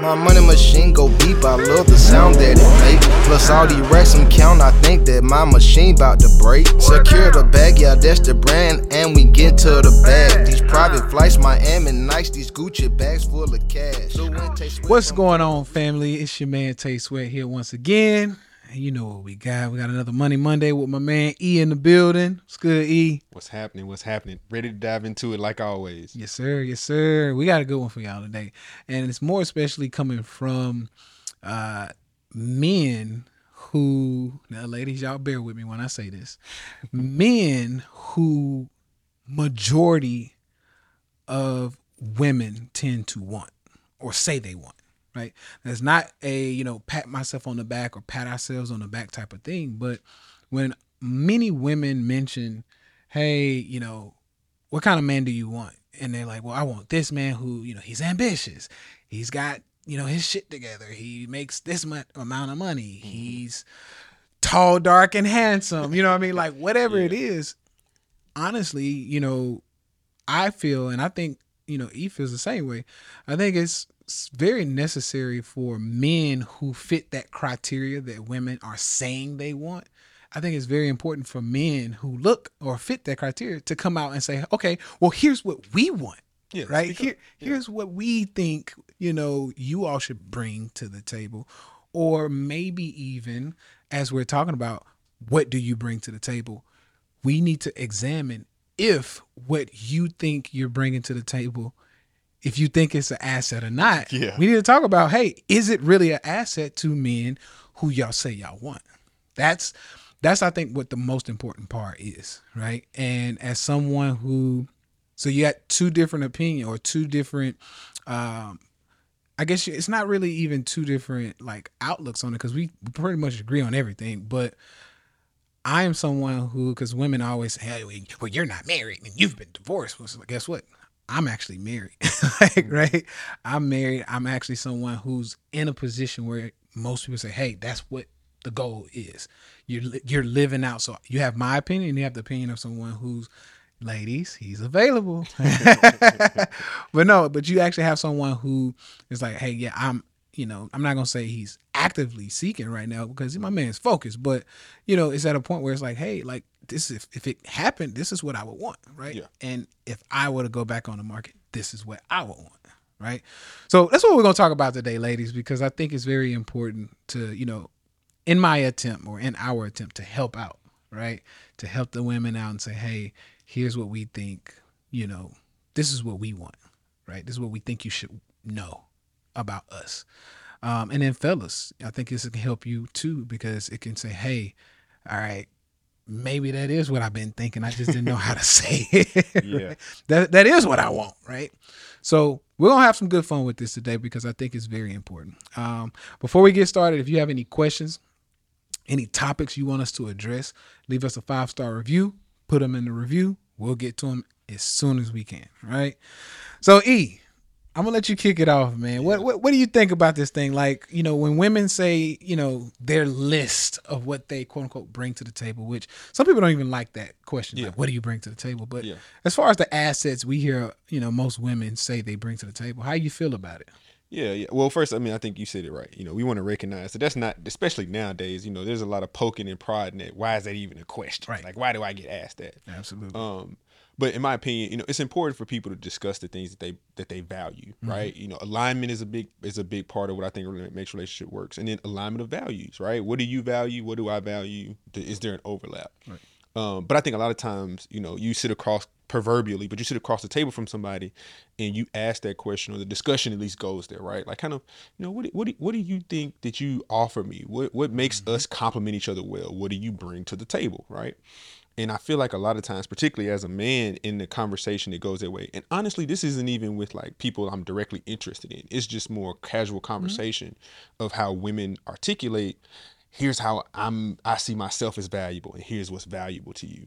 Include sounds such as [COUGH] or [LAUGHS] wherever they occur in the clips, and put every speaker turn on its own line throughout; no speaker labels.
My money machine go beep, I love the sound that it make. Plus all these racks I'm count, I think that my machine bout to break. Secure the bag, yeah, that's the brand, and we get to the bag. These private flights, Miami nice, these Gucci bags full of cash. So when Tay Sweat
What's going on, family? It's your man Tay Sweat here once again. You know what we got. We got another Money Monday with my man E in the building. What's good, E?
What's happening? What's happening? Ready to dive into it like always.
Yes, sir. Yes, sir. We got a good one for y'all today. And it's more especially coming from uh men who now ladies, y'all bear with me when I say this. men who majority of women tend to want or say they want. Right. That's not a, you know, pat myself on the back or pat ourselves on the back type of thing. But when many women mention, hey, you know, what kind of man do you want? And they're like, well, I want this man who, you know, he's ambitious. He's got, you know, his shit together. He makes this much amount of money. Mm-hmm. He's tall, dark, and handsome. You know what I mean? Like whatever it is, honestly, you know, I feel, and I think, you know, E feels the same way. I think it's very necessary for men who fit that criteria that women are saying they want. I think it's very important for men who look or fit that criteria to come out and say, okay, well, here's what we want.
Yeah,
right here here's what we think you know you all should bring to the table or maybe even as we're talking about what do you bring to the table we need to examine if what you think you're bringing to the table if you think it's an asset or not
Yeah.
we need to talk about hey is it really an asset to men who y'all say y'all want that's that's i think what the most important part is right and as someone who so you got two different opinion or two different um I guess it's not really even two different like outlooks on it because we pretty much agree on everything. But I am someone who, because women always say, hey, well, well, you're not married and you've been divorced. Well, so guess what? I'm actually married, [LAUGHS] like, mm. right? I'm married. I'm actually someone who's in a position where most people say, hey, that's what the goal is. You're you're living out. So you have my opinion. You have the opinion of someone who's ladies, he's available. [LAUGHS] [LAUGHS] but no, but you actually have someone who is like, hey, yeah, I'm, you know, I'm not gonna say he's actively seeking right now because my man's focused, but you know, it's at a point where it's like, hey, like this if if it happened, this is what I would want, right?
Yeah.
And if I were to go back on the market, this is what I would want. Right. So that's what we're gonna talk about today, ladies, because I think it's very important to, you know, in my attempt or in our attempt to help out, right? To help the women out and say, hey, here's what we think, you know, this is what we want, right? This is what we think you should know about us. Um, and then, fellas, I think this can help you too because it can say, hey, all right, maybe that is what I've been thinking. I just didn't know how to [LAUGHS] say it.
Yeah. [LAUGHS]
That, that is what I want, right? So we're gonna have some good fun with this today because I think it's very important. Um, before we get started, if you have any questions, any topics you want us to address, leave us a five star review. Put them in the review. We'll get to them as soon as we can. Right. So E, I'm gonna let you kick it off, man. What, what what do you think about this thing? Like, you know, when women say, you know, their list of what they quote unquote bring to the table, which some people don't even like that question.
Yeah.
Like, what do you bring to the table? But
Yeah.
as far as the assets we hear, you know, most women say they bring to the table. How you feel about it?
Yeah, yeah. Well, first, I mean, I think you said it right. You know, we want to recognize that that's not, especially nowadays. You know, there's a lot of poking and prodding that. Why is that even a question?
Right.
Like, why do I get asked that?
Absolutely.
Um, but in my opinion, you know, it's important for people to discuss the things that they that they value, mm-hmm. right? You know, alignment is a big is a big part of what I think really makes relationship works, and then alignment of values, right? What do you value? What do I value? Is there an overlap?
Right.
Um, but I think a lot of times, you know, you sit across proverbially, but you sit across the table from somebody, and you ask that question, or the discussion at least goes there, right? Like, kind of, you know, what do, what do, what do you think that you offer me? What what makes us complement each other well? What do you bring to the table, right? And I feel like a lot of times, particularly as a man in the conversation, it goes that way. And honestly, this isn't even with like people I'm directly interested in. It's just more casual conversation of how women articulate, here's how I'm I see myself as valuable and here's what's valuable to you.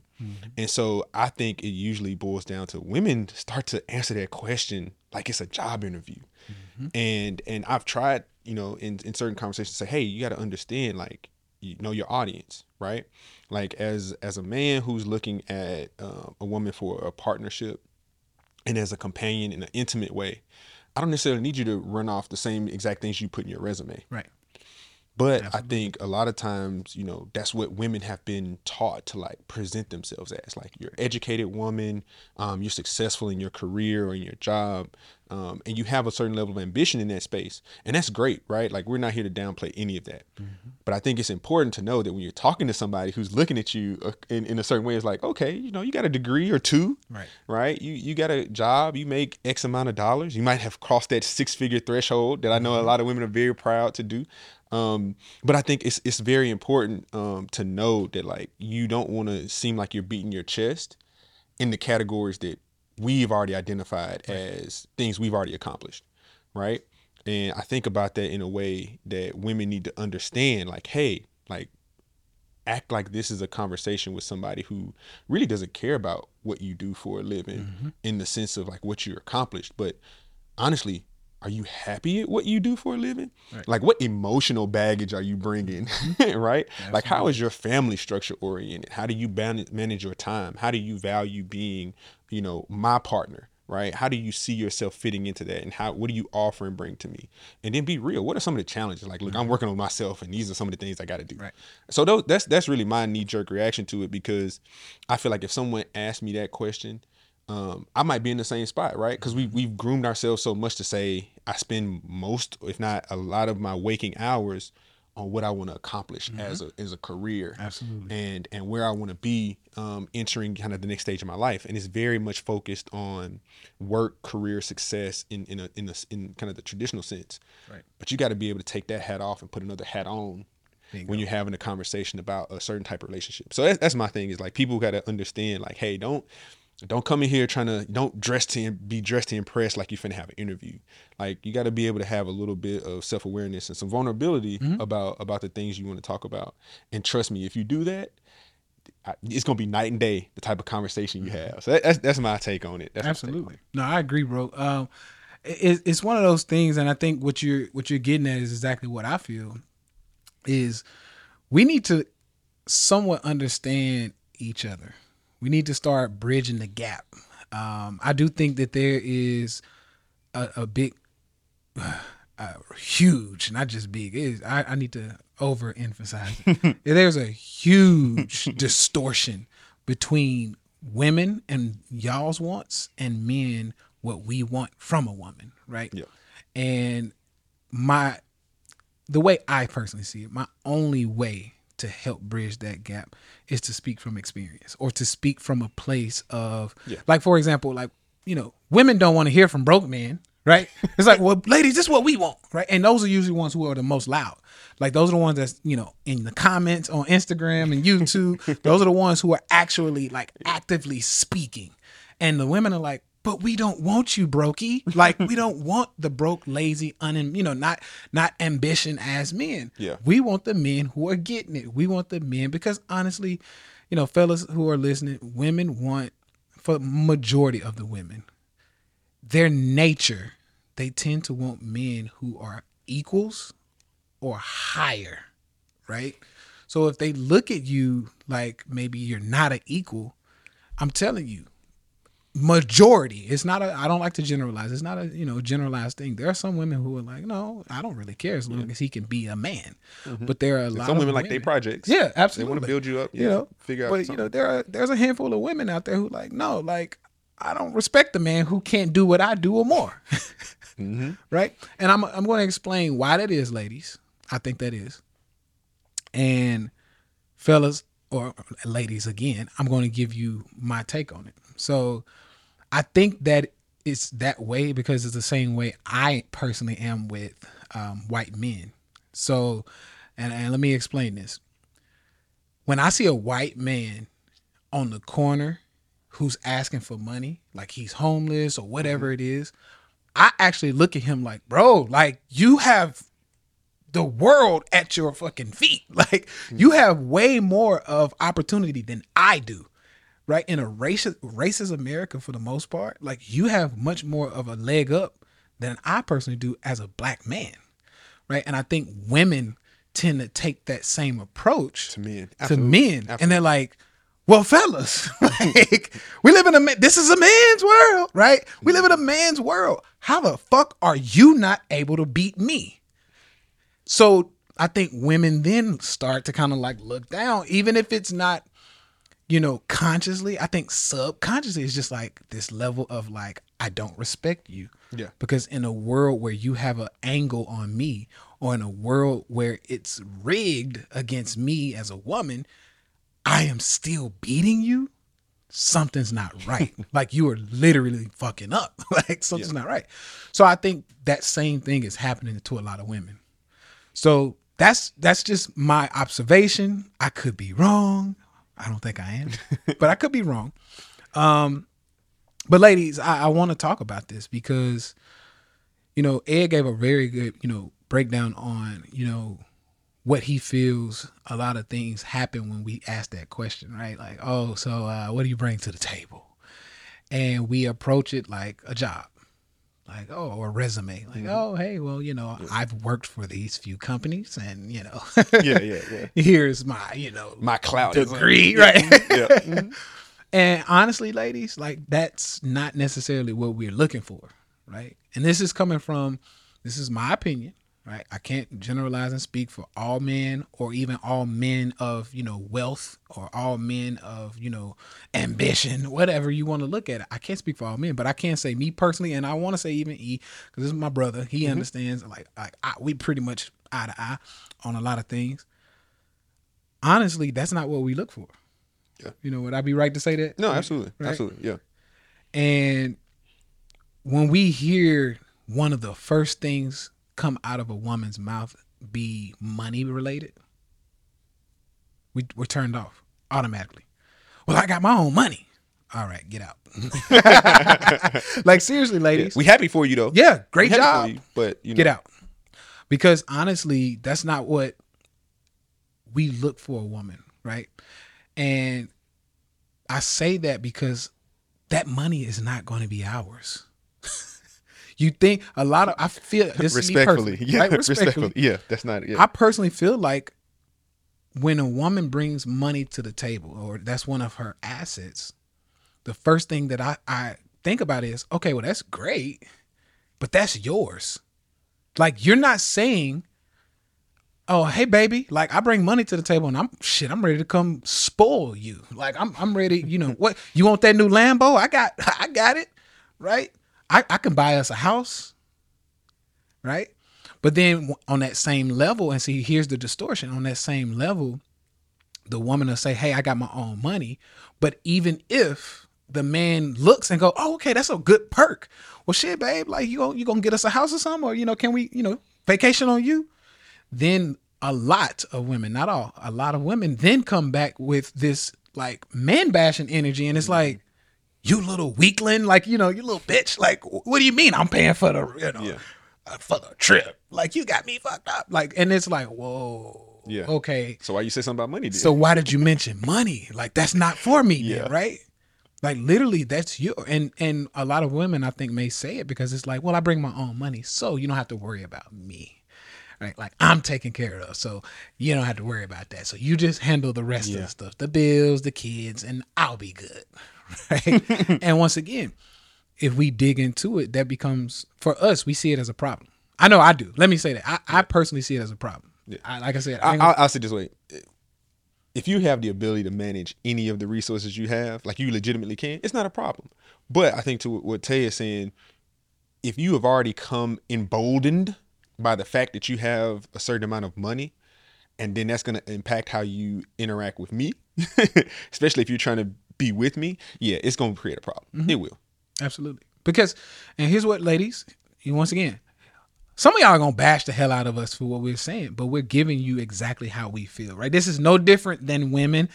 And so I think it usually boils down to women start to answer that question like it's a job interview. And and I've tried, you know, in, in certain conversations to say, hey, you got to understand like you know your audience, right? Like as as a man who's looking at uh, a woman for a partnership and as a companion in an intimate way, I don't necessarily need you to run off the same exact things you put in your resume.
Right.
But I think a lot of times, you know, that's what women have been taught to like present themselves as. Like you're an educated woman, um, you're successful in your career or in your job, um, and you have a certain level of ambition in that space. And that's great, right? Like we're not here to downplay any of that. But I think it's important to know that when you're talking to somebody who's looking at you uh, in, in a certain way, it's like, okay, you know, you got a degree or two,
Right.
right? You you got a job, you make X amount of dollars. You might have crossed that six figure threshold that I know a lot of women are very proud to do. Um, but I think it's it's very important um, to know that like you don't want to seem like you're beating your chest in the categories that we've already identified as things we've already accomplished, right? And I think about that in a way that women need to understand, like, hey, like act like this is a conversation with somebody who really doesn't care about what you do for a living in the sense of like what you accomplished. But honestly are you happy at what you do for a living? Like what emotional baggage are you bringing? [LAUGHS] Right? Like how is your family structure oriented? How do you manage your time? How do you value being you know my partner? Right? How do you see yourself fitting into that? And how what do you offer and bring to me? And then be real what are some of the challenges? Like look i'm working on myself and these are some of the things i got to do.
Right.
so those, that's that's really my knee jerk reaction to it because I feel like if someone asked me that question, um, I might be in the same spot, right? Because we we've groomed ourselves so much to say I spend most, if not a lot, of my waking hours on what I want to accomplish as a as a career,
Absolutely.
and and where I want to be um, entering kind of the next stage of my life, and it's very much focused on work, career success in in a in a in kind of the traditional sense.
Right.
But you got to be able to take that hat off and put another hat on
Bingo.
when you're having a conversation about a certain type of relationship. So that's, that's my thing is like people got to understand like, hey, don't don't come in here trying to don't dress to be dressed to impress like you're finna have an interview. Like you got to be able to have a little bit of self awareness and some vulnerability about about the things you want to talk about. And trust me, if you do that. I- It's gonna be night and day the type of conversation you have. So that, that's that's my take on it. That's
Absolutely. No, I agree, bro. Um, it, it's one of those things, and I think what you're what you're getting at is exactly what I feel. Is we need to somewhat understand each other. We need to start bridging the gap. Um, I do think that there is a, a big, [SIGHS] uh, huge, not just big. Is, I, I need to overemphasize. it. [LAUGHS] There's a huge [LAUGHS] distortion between women and y'all's wants and men what we want from a woman, right?
Yeah.
And my the way I personally see it, my only way to help bridge that gap is to speak from experience or to speak from a place of
Yeah.
like for example, like, you know, women don't want to hear from broke men, right? [LAUGHS] It's like, well, ladies, this is what we want, right? And those are usually ones who are the most loud. Like those are the ones that's, you know, in the comments on Instagram and YouTube. [LAUGHS] those are the ones who are actually like actively speaking. And the women are like, but we don't want you, brokey. Like we don't [LAUGHS] want the broke, lazy, un, you know, not not ambition as men.
Yeah.
We want the men who are getting it. We want the men because honestly, you know, fellas who are listening, women want for majority of the women, their nature, they tend to want men who are equals or higher, right? So if they look at you like maybe you're not an equal, I'm telling you, majority. It's not a. I don't like to generalize. It's not a you know generalized thing. There are some women who are like, no, I don't really care as long as he can be a man. But there are a lot
Some
of
women like they projects.
Yeah, absolutely.
They want to build you up. Yeah.
You know,
figure out.
but you know, there are there's a handful of women out there who like, no, like I don't respect the man who can't do what I do or more. [LAUGHS]
Mm-hmm.
Right? And I'm I'm going to explain why that is, ladies. I think that is. And fellas or ladies again, I'm going to give you my take on it. So I think that it's that way because it's the same way I personally am with um, white men. So, and, and let me explain this. When I see a white man on the corner who's asking for money, like he's homeless or whatever it is, I actually look at him like, bro, like you have the world at your fucking feet. [LAUGHS] Like you have way more of opportunity than I do. Right? In a racist racist America for the most part, like you have much more of a leg up than I personally do as a black man. Right? And I think women tend to take that same approach
to men.
to men.
Absolutely.
And they're like, well, fellas, [LAUGHS] like we live in a this is a man's world, right? We live in a man's world. How the fuck are you not able to beat me? So I think women then start to kind of like look down, even if it's not, you know, consciously. I think subconsciously it's just like this level of like, I don't respect you.
Yeah.
Because in a world where you have an angle on me, or in a world where it's rigged against me as a woman, I am still beating you. Something's not [LAUGHS] right. like you are literally fucking up. [LAUGHS] like something's not right. So I think that same thing is happening to a lot of women. So that's that's just my observation. I could be wrong. I don't think I am, [LAUGHS] but I could be wrong. Um, but ladies, I, I want to talk about this because, you know, Ed gave a very good, you know, breakdown on, you know, what he feels a lot of things happen when we ask that question, right? Like, oh, so uh, what do you bring to the table? And we approach it like a job like oh or resume like oh hey well you know i've worked for these few companies and you know
Yeah, yeah, [LAUGHS] yeah.
here's my you know
My cloud
degree right
Yeah. Mhm. [LAUGHS]
and honestly ladies like that's not necessarily what we're looking for right and this is coming from this is my opinion right? I can't generalize and speak for all men or even all men of you know wealth or all men of you know ambition [LAUGHS] whatever you want to look at it. I can't speak for all men but i can say me personally and i want to say even e because this is my brother he mm-hmm. understands like like I, we pretty much eye to eye on a lot of things. Honestly that's not what we look for.
Yeah.
you know would i be right to say that?
No, absolutely,
Right?
absolutely, yeah.
and when we hear one of the first things come out of a woman's mouth be money related, we, we're turned off automatically. Well, I got my own money. All right, get out. [LAUGHS] like, seriously,
Yeah.
ladies.
We happy for you though.
Yeah, great job.
you, but you know,
Get out. Because honestly, that's not what we look for a woman, right? And I say that because that money is not going to be ours. [LAUGHS] you think a lot of I feel [LAUGHS] this
respectfully, yeah,
right? [LAUGHS]
respectfully, yeah. That's not yeah.
I personally feel like when a woman brings money to the table or that's one of her assets, the first thing that I, I think about is, okay, well, that's great, but that's yours. Like you're not saying, oh, hey baby, like I bring money to the table and I'm shit, I'm ready to come spoil you. Like I'm I'm ready, you know, [LAUGHS] what you want that new Lambo? I got I got it, right? I, I can buy us a house, right? But then on that same level, and see, here's the distortion. On that same level, the woman will say, "Hey, I got my own money." But even if the man looks and go, "Oh, okay, that's a good perk." Well, shit, babe, like you gonna you gonna get us a house or something, or you know, can we, you know, vacation on you? Then a lot of women, not all, a lot of women then come back with this like man bashing energy, and it's mm-hmm. like, you little weakling, like you know, you little bitch. Like, what do you mean I'm paying for the, you know,
Yeah.
uh, for the trip? Like, you got me fucked up. Like, and it's like, whoa,
Yeah.
okay.
so why you say something about money? Then?
So why did you mention money? Like, that's not for me, yeah,
Yeah.
right? Like literally, that's you. And and a lot of women, I think, may say it because it's like, well, I bring my own money, so you don't have to worry about me. Right? Like I'm taken care of, so you don't have to worry about that. So you just handle the rest of the stuff, the bills, the kids, and I'll be good. [LAUGHS] Right? and once again, if we dig into it, that becomes for us, we see it as a problem. I know I do. Let me say that. I, I personally see it as a problem. I, like I said, I
I,
ain't gonna-
I, I'll say this way: if you have the ability to manage any of the resources you have, like you legitimately can, it's not a problem. But I think to what Tay is saying, if you have already come emboldened by the fact that you have a certain amount of money, and then that's going to impact how you interact with me, [LAUGHS] especially if you're trying to be with me, yeah, it's going to create a problem. It mm-hmm. will.
Absolutely. Because, and here's what, ladies, you once again, some of y'all are gonna bash the hell out of us for what we're saying, but we're giving you exactly how we feel, right? This is no different than women.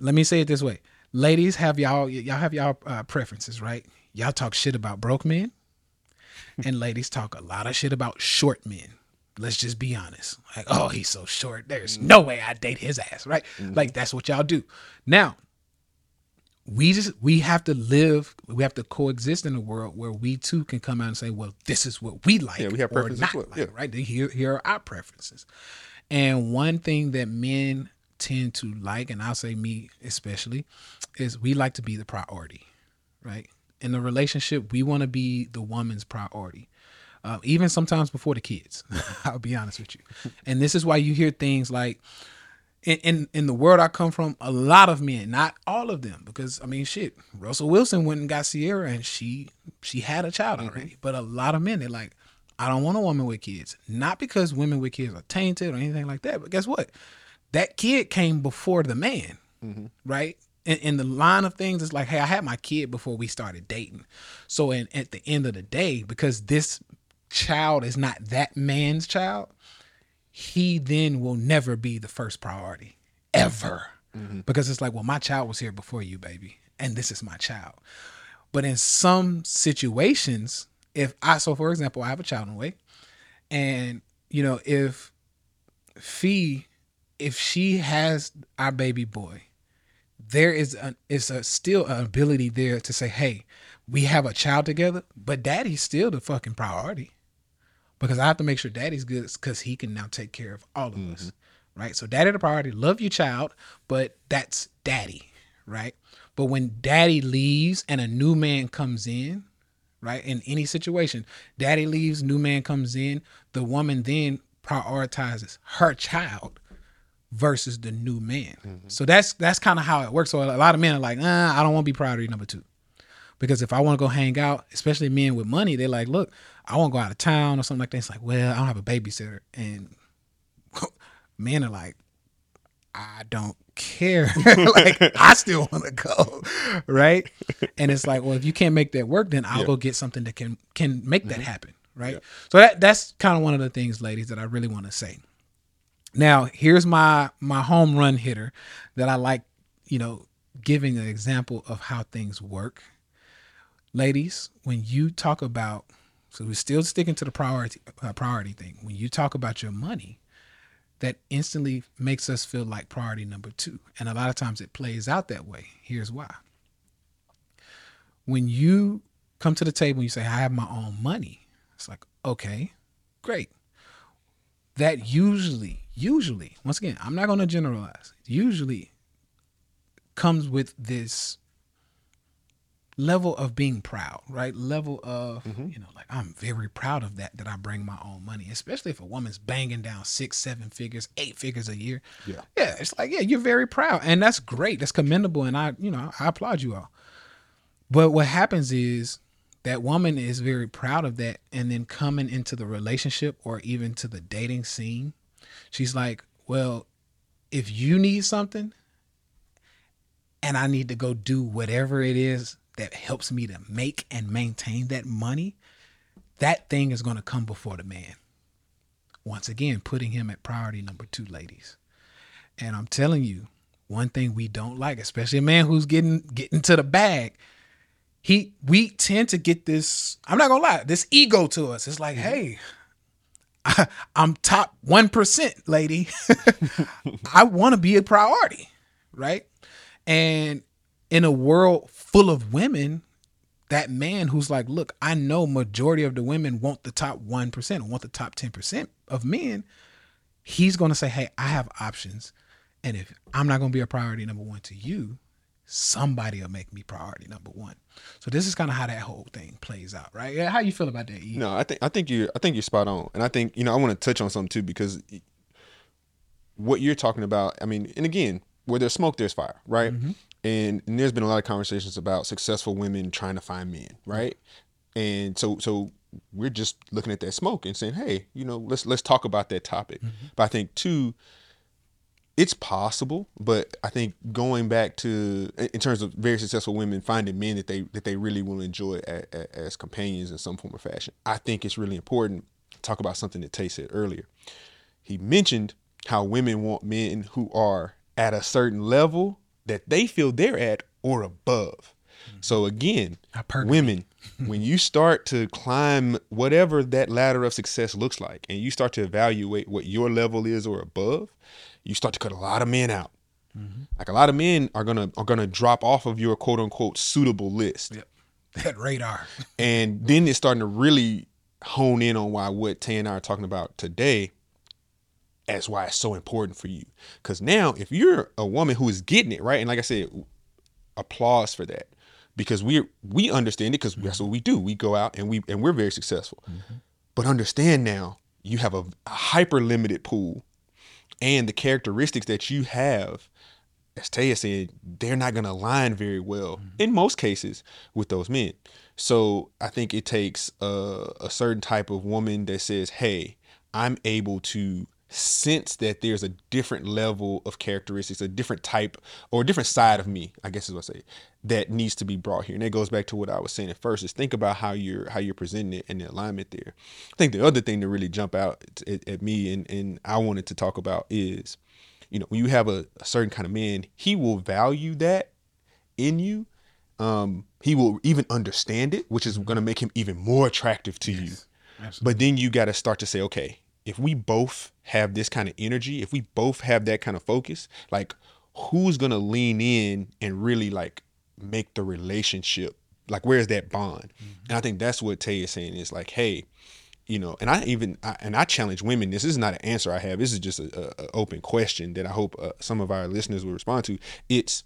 Let me say it this way: ladies have y'all y'all have y'all uh, preferences, right? Y'all talk shit about broke men, and ladies talk a lot of shit about short men. Let's just be honest. Like, oh, he's so short. There's mm. no way I date his ass, right? Mm. Like that's what y'all do. Now, we just we have to live we have to coexist in a world where we too can come out and say well this is what we like
Yeah, we have
or not like,
yeah.
right here here are our preferences and one thing that men tend to like, and I'll say me especially, is we like to be the priority, right? In the relationship, we want to be the woman's priority. Uh, even sometimes before the kids. [LAUGHS] I'll be honest with you. And this is why you hear things like, in, in in the world I come from, a lot of men, not all of them, because I mean, shit, Russell Wilson went and got Ciara, and she she had a child mm-hmm. already. But a lot of men, they're like, I don't want a woman with kids, not because women with kids are tainted or anything like that. But guess what? That kid came before the man, mm-hmm. right? In, in the line of things, it's like, hey, I had my kid before we started dating. So, and at the end of the day, because this child is not that man's child, he then will never be the first priority ever. Mm-hmm. Because it's like well my child was here before you baby and this is my child. But in some situations if i so for example i have a child in the way and you know if fee if she has our baby boy there is a is a still an ability there to say hey we have a child together but daddy's still the fucking priority because I have to make sure daddy's good because he can now take care of all of us, mm-hmm. right? So daddy the priority, love your child, but that's daddy, right? But when daddy leaves and a new man comes in, right? In any situation, daddy leaves, new man comes in, the woman then prioritizes her child versus the new man. Mm-hmm. So that's that's kind of how it works. So a lot of men are like, nah, I don't want to be priority number two. Because if I want to go hang out, especially men with money, they're like, look, I want to go out of town or something like that. It's like, well, I don't have a babysitter. And [LAUGHS] men are like, I don't care. [LAUGHS] like, I still want to go. Right. And it's like, well, if you can't make that work, then I'll
Yeah.
go get something that can can make that mm-hmm. happen. Right. So that that's kind of one of the things, ladies, that I really want to say. Now, here's my my home run hitter that I like, you know, giving an example of how things work. Ladies, when you talk about so we're still sticking to the priority uh, priority thing. When you talk about your money, that instantly makes us feel like priority number 2. And a lot of times it plays out that way. Here's why. When you come to the table and you say I have my own money, it's like, okay, great that usually, usually, once again, I'm not going to generalize, usually comes with this level of being proud, right? Level of, mm-hmm. you know, like I'm very proud of that, that I bring my own money, especially if a woman's banging down six, seven figures, eight figures a year.
Yeah.
Yeah. It's like, yeah, you're very proud. And that's great. That's commendable. And I, you know, I applaud you all. But what happens is that woman is very proud of that. And then coming into the relationship or even to the dating scene, she's like, well, if you need something and I need to go do whatever it is that helps me to make and maintain that money, that thing is going to come before the man. Once again, putting him at priority number two, ladies. And I'm telling you, one thing we don't like, especially a man who's getting getting to the bag, he we tend to get this, I'm not gonna lie, this ego to us. It's like, mm-hmm. hey, I, I'm top one percent, lady. [LAUGHS] I want to be a priority, right? And in a world full of women, that man who's like, look, I know majority of the women want the top 1%, want the top 10% of men, he's going to say, hey, I have options. And if I'm not going to be a priority number one to you, somebody will make me priority number one. So this is kind of how that whole thing plays out, right? Yeah, how you feel about that? E?
No, I think I think you're I think you're spot on, and I think you know I want to touch on something too because what you're talking about. I mean, and again, where there's smoke, there's fire, right? Mm-hmm. And, and there's been a lot of conversations about successful women trying to find men, right? And so so we're just looking at that smoke and saying, hey, you know, let's let's talk about that topic. Mm-hmm. But I think too, it's possible, but I think going back to in terms of very successful women finding men that they that they really will enjoy a, a, as companions in some form or fashion. I think it's really important to talk about something that Tay said earlier. He mentioned how women want men who are at a certain level that they feel they're at or above. Mm-hmm. So again, women, [LAUGHS] when you start to climb whatever that ladder of success looks like, and you start to evaluate what your level is or above, you start to cut a lot of men out. Mm-hmm. Like a lot of men are gonna are gonna drop off of your quote unquote suitable list,
Yep. [LAUGHS] That radar.
and then it's starting to really hone in on why what Tay and I are talking about today That's why it's so important for you. Because now, if you're a woman who is getting it right, and like I said, applause for that, because we we understand it because that's what we do. We go out and we and we're very successful. Mm-hmm. But understand now, you have a, a hyper limited pool, and the characteristics that you have, as Taya said, they're not going to align very well mm-hmm. in most cases with those men. So I think it takes a, a certain type of woman that says, "Hey, I'm able to." Sense that there's a different level of characteristics, a different type or a different side of me, I guess is what I say, that needs to be brought here. And that goes back to what I was saying at first is think about how you're how you're presenting it and the alignment there. I think the other thing to really jump out at, at me and, and I wanted to talk about is, you know, when you have a, a certain kind of man, he will value that in you. Um, he will even understand it, which is going to make him even more attractive to you.
Absolutely.
But then you got to start to say, okay, if we both have this kind of energy, if we both have that kind of focus, like who's gonna lean in and really like make the relationship like where's that bond? And I think that's what Tay is saying is like, hey, you know, and I even I, and I challenge women. This is not an answer I have. This is just a, a, a open question that I hope uh, some of our listeners will respond to. It's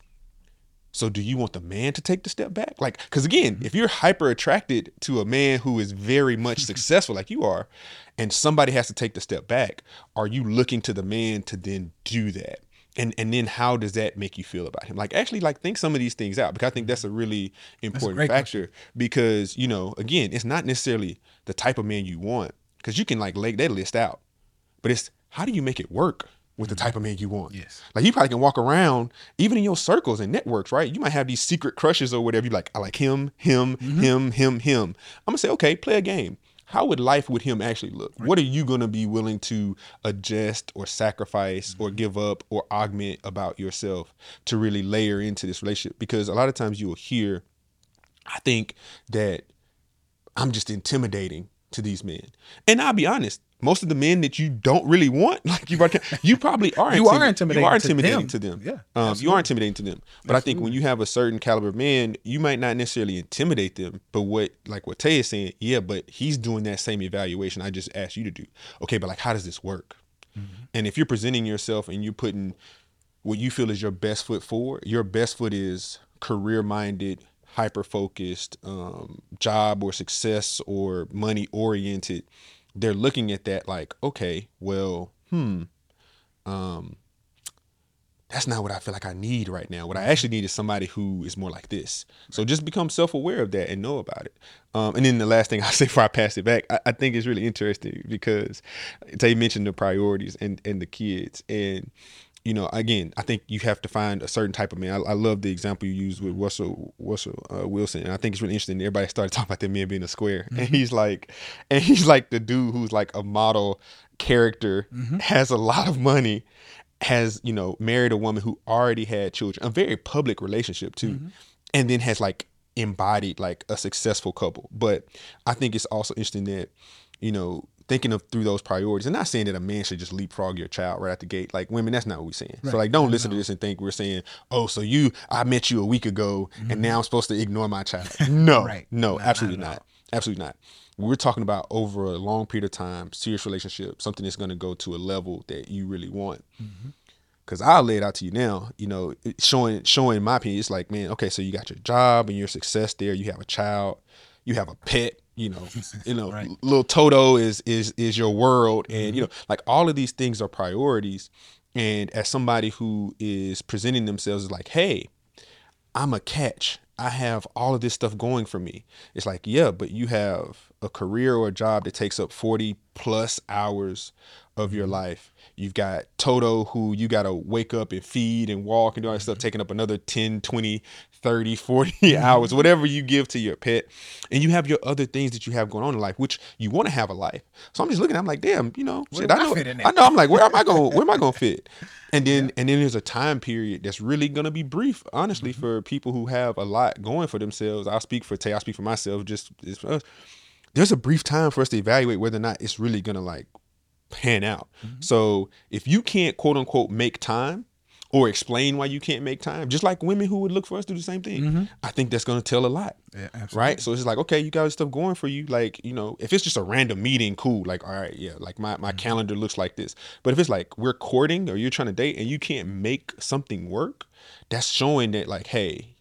so do you want the man to take the step back? Like, because again, if you're hyper attracted to a man who is very much [LAUGHS] successful, like you are, and somebody has to take the step back, are you looking to the man to then do that? And and then how does that make you feel about him? Like actually, like think some of these things out because I think that's a really important
great
factor. Because you know, again, it's not necessarily the type of man you want because you can like lay that list out, but it's how do you make it work with the type of man you want?
Yes.
Like you probably can walk around, even in your circles and networks, right? You might have these secret crushes or whatever. You like, I like him, him, mm-hmm. him, him, him. I'm gonna say, okay, play a game. How would life with him actually look? What are you gonna be willing to adjust or sacrifice or mm-hmm. give up or augment about yourself to really layer into this relationship? Because a lot of times you will hear, I think that I'm just intimidating to these men. And I'll be honest, most of the men that you don't really want, [LAUGHS] like you, you probably are.
You are intimidating
You are
to
intimidating
them.
to them.
Yeah,
um, you are
absolutely.
intimidating to them. But I think when you have a certain caliber of man, you might not necessarily intimidate them. But what, like what Tay is saying, yeah, but he's doing that same evaluation I just asked you to do. Okay, but like, how does this work? And if you're presenting yourself and you're putting what you feel is your best foot forward, your best foot is career minded, hyper focused, um, job or success or money oriented. They're looking at that like, okay, well, hmm, um, that's not what I feel like I need right now. What I actually need is somebody who is more like this. So just become self aware of that and know about it. Um, and then the last thing [LAUGHS] I'll say before I pass it back, I, I think it's really interesting because they mentioned the priorities and and the kids and. You know, again, I think you have to find a certain type of man. I, I love the example you used with Russell Russell uh, Wilson, and I think it's really interesting. Everybody started talking about that man being a square, and mm-hmm. he's like, and he's like the dude who's like a model character, mm-hmm. has a lot of money, has you know married a woman who already had children, a very public relationship too, mm-hmm. and then has like embodied like a successful couple. But I think it's also interesting that you know thinking of through those priorities and not saying that a man should just leapfrog your child right out the gate like women that's not what we're saying so like don't listen to this and think we're saying oh so you i met you a week ago and mm-hmm. now i'm supposed to ignore my child [LAUGHS] no
Right.
no
No, not
absolutely not,
all.
absolutely not we're talking about over a long period of time serious relationship something that's going to go to a level that you really want mm-hmm. because I'll lay it out to you now. You know, showing showing my opinion, it's like, man, okay, so you got your job and your success there. You have a child, you have a pet. You know, [LAUGHS] you know,
Right.
little Toto is is is your world, and mm-hmm. you know, like all of these things are priorities. And as somebody who is presenting themselves as like, hey, I'm a catch. I have all of this stuff going for me. It's like, yeah, but you have a career or a job that takes up 40 plus hours of your life. You've got Toto who you got to wake up and feed and walk and do all that stuff, taking up another 10, 20, 30, 40 [LAUGHS] hours, whatever you give to your pet. And you have your other things that you have going on in life, which you want to have a life. So I'm just looking, I'm like, damn, you know, shit, I
I
know? I know. I'm like, where am I going? Where am I going to fit? [LAUGHS] And then, and then there's a time period that's really going to be brief, honestly, for people who have a lot going for themselves. I'll speak for Tay. I'll speak for myself. Just it's for us. There's a brief time for us to evaluate whether or not it's really going to like pan out. Mm-hmm. So if you can't quote unquote make time, or explain why you can't make time, just like women who would look for us do the same thing. Mm-hmm. I think that's going to tell a lot.
Yeah, absolutely.
Right. So it's like, okay, you got stuff going for you. Like, you know, if it's just a random meeting, cool. Like, all right, yeah, like my, my mm-hmm. calendar looks like this. But if it's like we're courting or you're trying to date and you can't make something work, that's showing that, like, hey,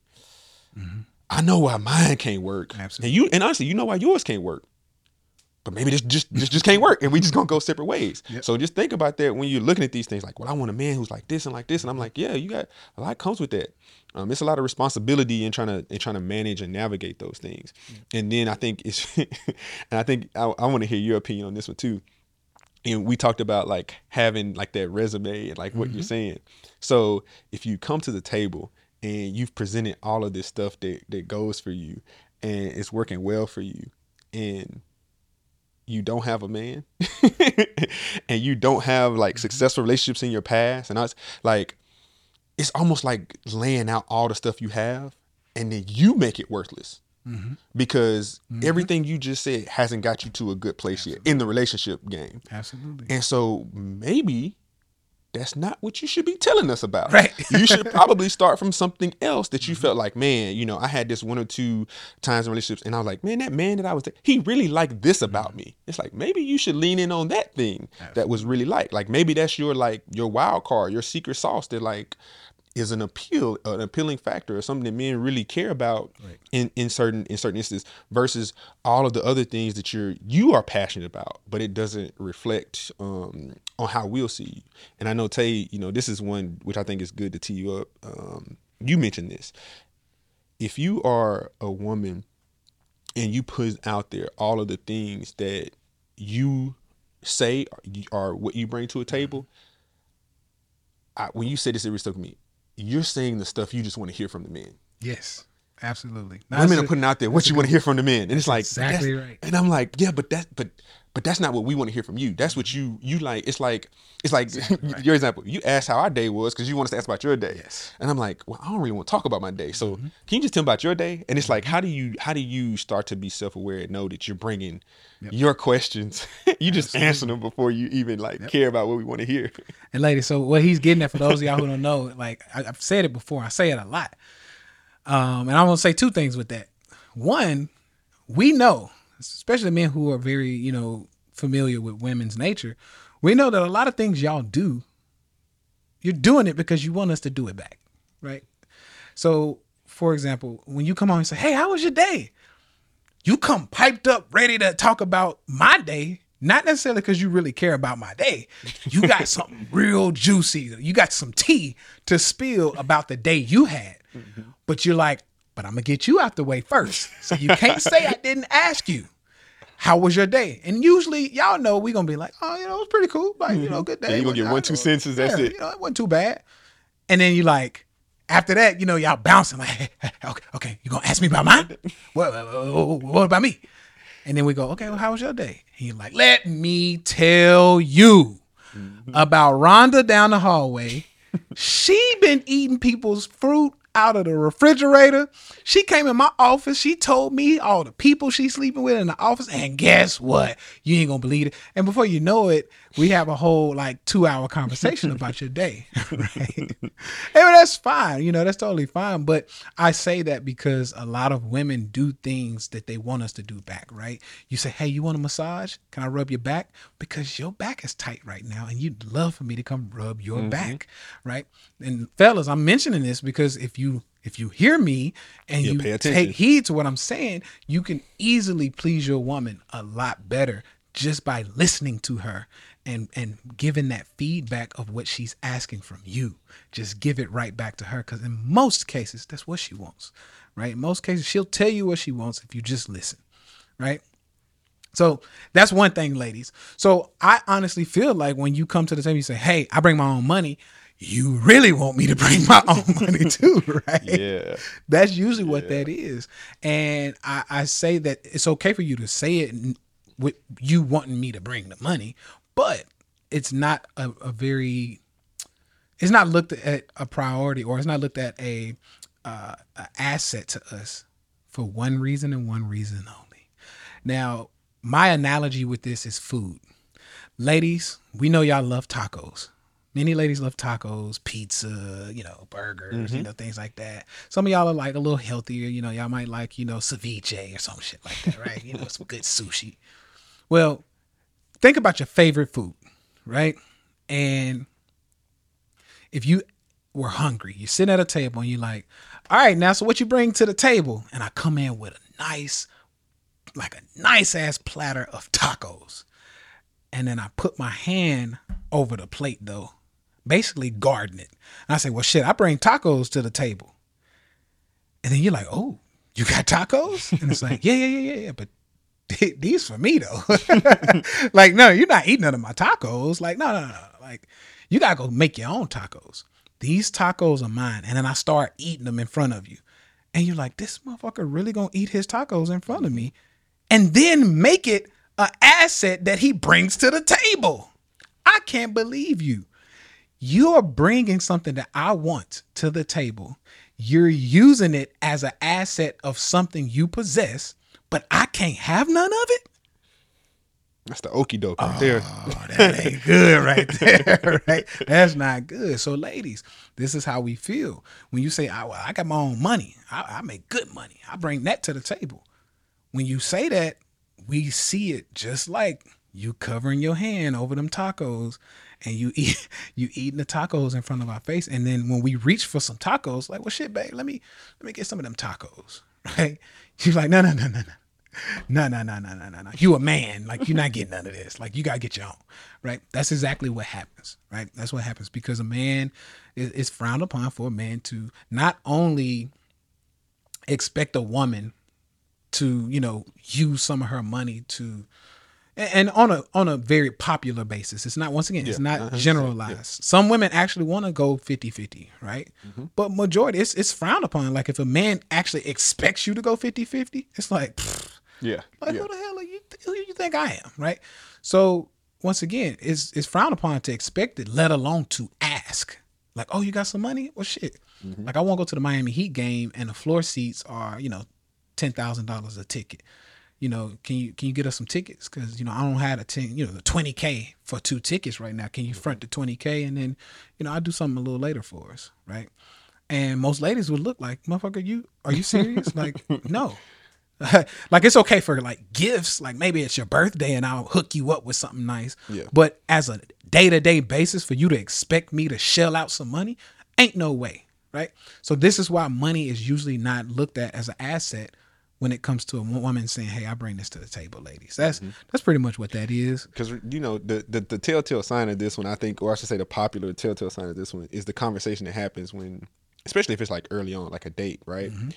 I know why mine can't work.
Absolutely.
And you and honestly, you know why yours can't work. But maybe this just this just can't work and we just gonna go separate ways. So just think about that when you're looking at these things like, well, I want a man who's like this and like this. And I'm like, yeah, you got a lot comes with that. Um, it's a lot of responsibility in trying to in trying to manage and navigate those things. And then I think it's [LAUGHS] and I think I, I want to hear your opinion on this one too and we talked about like having like that resume and like what you're saying. So if you come to the table and you've presented all of this stuff that that goes for you and it's working well for you and you don't have a man [LAUGHS] and you don't have like mm-hmm. successful relationships in your past and I was like it's almost like laying out all the stuff you have and then you make it worthless mm-hmm. because mm-hmm. everything you just said hasn't got you to a good place yet in the relationship game.
Absolutely.
And so maybe that's not what you should be telling us about.
Right. [LAUGHS]
you should [LAUGHS] probably start from something else that you felt like, man, you know, I had this one or two times in relationships and I was like, man, that man that I was, he really liked this mm-hmm. about me. It's like, maybe you should lean in on that thing that was really like, like maybe that's your, like your wild card, your secret sauce that like, is an appeal, an appealing factor, or something that men really care about in, in certain in certain instances, versus all of the other things that you're you are passionate about, but it doesn't reflect um, on how we'll see you. And I know Tay, you know, this is one which I think is good to tee you up. Um, you mentioned this. If you are a woman and you put out there all of the things that you say are what you bring to a table, I, when you say this, it really stuck with me. You're saying the stuff you just want to hear from the men.
Yes. Absolutely.
Women are putting out there what you want to hear from the men, and it's like
exactly right.
And I'm like, yeah, but that, but, but that's not what we want to hear from you. That's what you, you like. It's like, it's like [LAUGHS] your example. You asked how our day was because you want us to ask about your day.
Yes. Mm-hmm.
And I'm like, well, I don't really want to talk about my day. So can you just tell me about your day? And it's like, how do you, how do you start to be self aware and know that you're bringing your questions? [LAUGHS] you just answer them before you even like care about what we want to hear.
And ladies, so what he's getting at for those of y'all who don't know, like I, I've said it before, I say it a lot. Um, and I'm gonna say two things with that. One, we know, especially men who are very, you know, familiar with women's nature, we know that a lot of things y'all do, you're doing it because you want us to do it back, right? So, for example, when you come on and say, "Hey, how was your day?" you come piped up, ready to talk about my day, not necessarily because you really care about my day. You [LAUGHS] got something real juicy. You got some tea to spill about the day you had. But you're like, but I'm gonna get you out the way first. So you can't say I [LAUGHS] didn't ask you. How was your day? And usually, y'all know we're gonna be like, oh, you know, it was pretty cool. Like, you know, mm-hmm. good day.
You gonna get one, two sentences, that's
yeah,
it.
You know, it wasn't too bad. And then you like, after that, you know, y'all bouncing like, hey, [LAUGHS] okay, okay, you gonna ask me about mine? What, what, what about me? And then we go, okay, well, how was your day? And you're like, let me tell you mm-hmm. about Rhonda down the hallway. she been eating people's fruit out of the refrigerator. She came in my office. She told me all the people she's sleeping with in the office. And guess what? You ain't gonna believe it. And before you know it, we have a whole like two hour conversation about your day. [LAUGHS] Right. [LAUGHS] and that's fine. You know, that's totally fine. But I say that because a lot of women do things that they want us to do back, right? You say, Hey, you want a massage? Can I rub your back? Because your back is tight right now, and you'd love for me to come rub your mm-hmm. back, right? And fellas, I'm mentioning this because if you if you hear me and
Yeah,
you take heed to what I'm saying, you can easily please your woman a lot better just by listening to her and and giving that feedback of what she's asking from you. Just give it right back to her cuz in most cases that's what she wants. Right? In most cases she'll tell you what she wants if you just listen. Right? So that's one thing, ladies. So I honestly feel like when you come to the table, you say, "Hey, I bring my own money." You really want me to bring my own [LAUGHS] money too, right?
Yeah.
That's usually what that is. And I, I say that it's okay for you to say it with you wanting me to bring the money, but it's not a, a very, it's not looked at a priority or it's not looked at a, uh, a asset to us for one reason and one reason only. Now, my analogy with this is food. Ladies, we know y'all love tacos. Many ladies love tacos, pizza, you know, burgers, you mm-hmm. know, things like that. Some of y'all are like a little healthier, you know, y'all might like, you know, ceviche or some shit like that, right? you know, some good sushi. Well, think about your favorite food, right? And if you were hungry, you sit at a table and you're like, all right, now, so what you bring to the table? And I come in with a nice, like a nice ass platter of tacos. And then I put my hand over the plate though, basically guarding it. And I say, well, shit, I bring tacos to the table. And then you're like, oh, you got tacos? And it's like, yeah, yeah, yeah, yeah, yeah. But these for me though. [LAUGHS] like, no, you're not eating none of my tacos. Like, no, no, no. Like, you gotta go make your own tacos. These tacos are mine. And then I start eating them in front of you. And you're like, this motherfucker really gonna eat his tacos in front of me and then make it an asset that he brings to the table. I can't believe you. You're bringing something that I want to the table. You're using it as an asset of something you possess, but I can't have none of it.
That's the okie doke right there.
Oh, that ain't good right there, [LAUGHS] right? That's not good. So, ladies, this is how we feel when you say, "I, well, I got my own money. I, I make good money. I bring that to the table." When you say that, we see it just like you covering your hand over them tacos, and you eat you eating the tacos in front of our face, and then when we reach for some tacos, like, "Well, shit, babe, let me let me get some of them tacos," right? You're like, "No, no, no, no, no." no, no, no, no, no, no, no. You a man. Like you're not getting none of this. Like you gotta get your own. Right? That's exactly what happens. Right? That's what happens because a man is, is frowned upon for a man to not only expect a woman to, you know, use some of her money to and on a on a very popular basis. It's not once again, it's
Yeah,
not
uh-huh,
generalized. Some women actually want to go 50-50, right?
Mm-hmm.
But majority it's it's frowned upon. Like if a man actually expects you to go 50-50, it's like pfft,
Yeah.
like
yeah.
who the hell are you? Who you think I am? Right. So once again, it's it's frowned upon to expect it, let alone to ask. Like, oh, you got some money? Well, shit.
Mm-hmm.
Like I won't go to the Miami Heat game, and the floor seats are you know ten thousand dollars a ticket. You know, can you can you get us some tickets? Because you know I don't have a ten, you know, the twenty k for two tickets right now. Can you front the twenty k and then you know I'll do something a little later for us, right? And most ladies would look like, motherfucker, you are you serious? [LAUGHS] like, no. [LAUGHS] like it's okay for like gifts, like maybe it's your birthday and I'll hook you up with something nice.
Yeah.
But as a day to day basis, for you to expect me to shell out some money, ain't no way, right? So this is why money is usually not looked at as an asset when it comes to a woman saying, "Hey, I bring this to the table, ladies." That's mm-hmm. that's pretty much what that is.
because you know the, the the telltale sign of this one, I think, or I should say, the popular telltale sign of this one is the conversation that happens when, especially if it's like early on, like a date, right? Mm-hmm.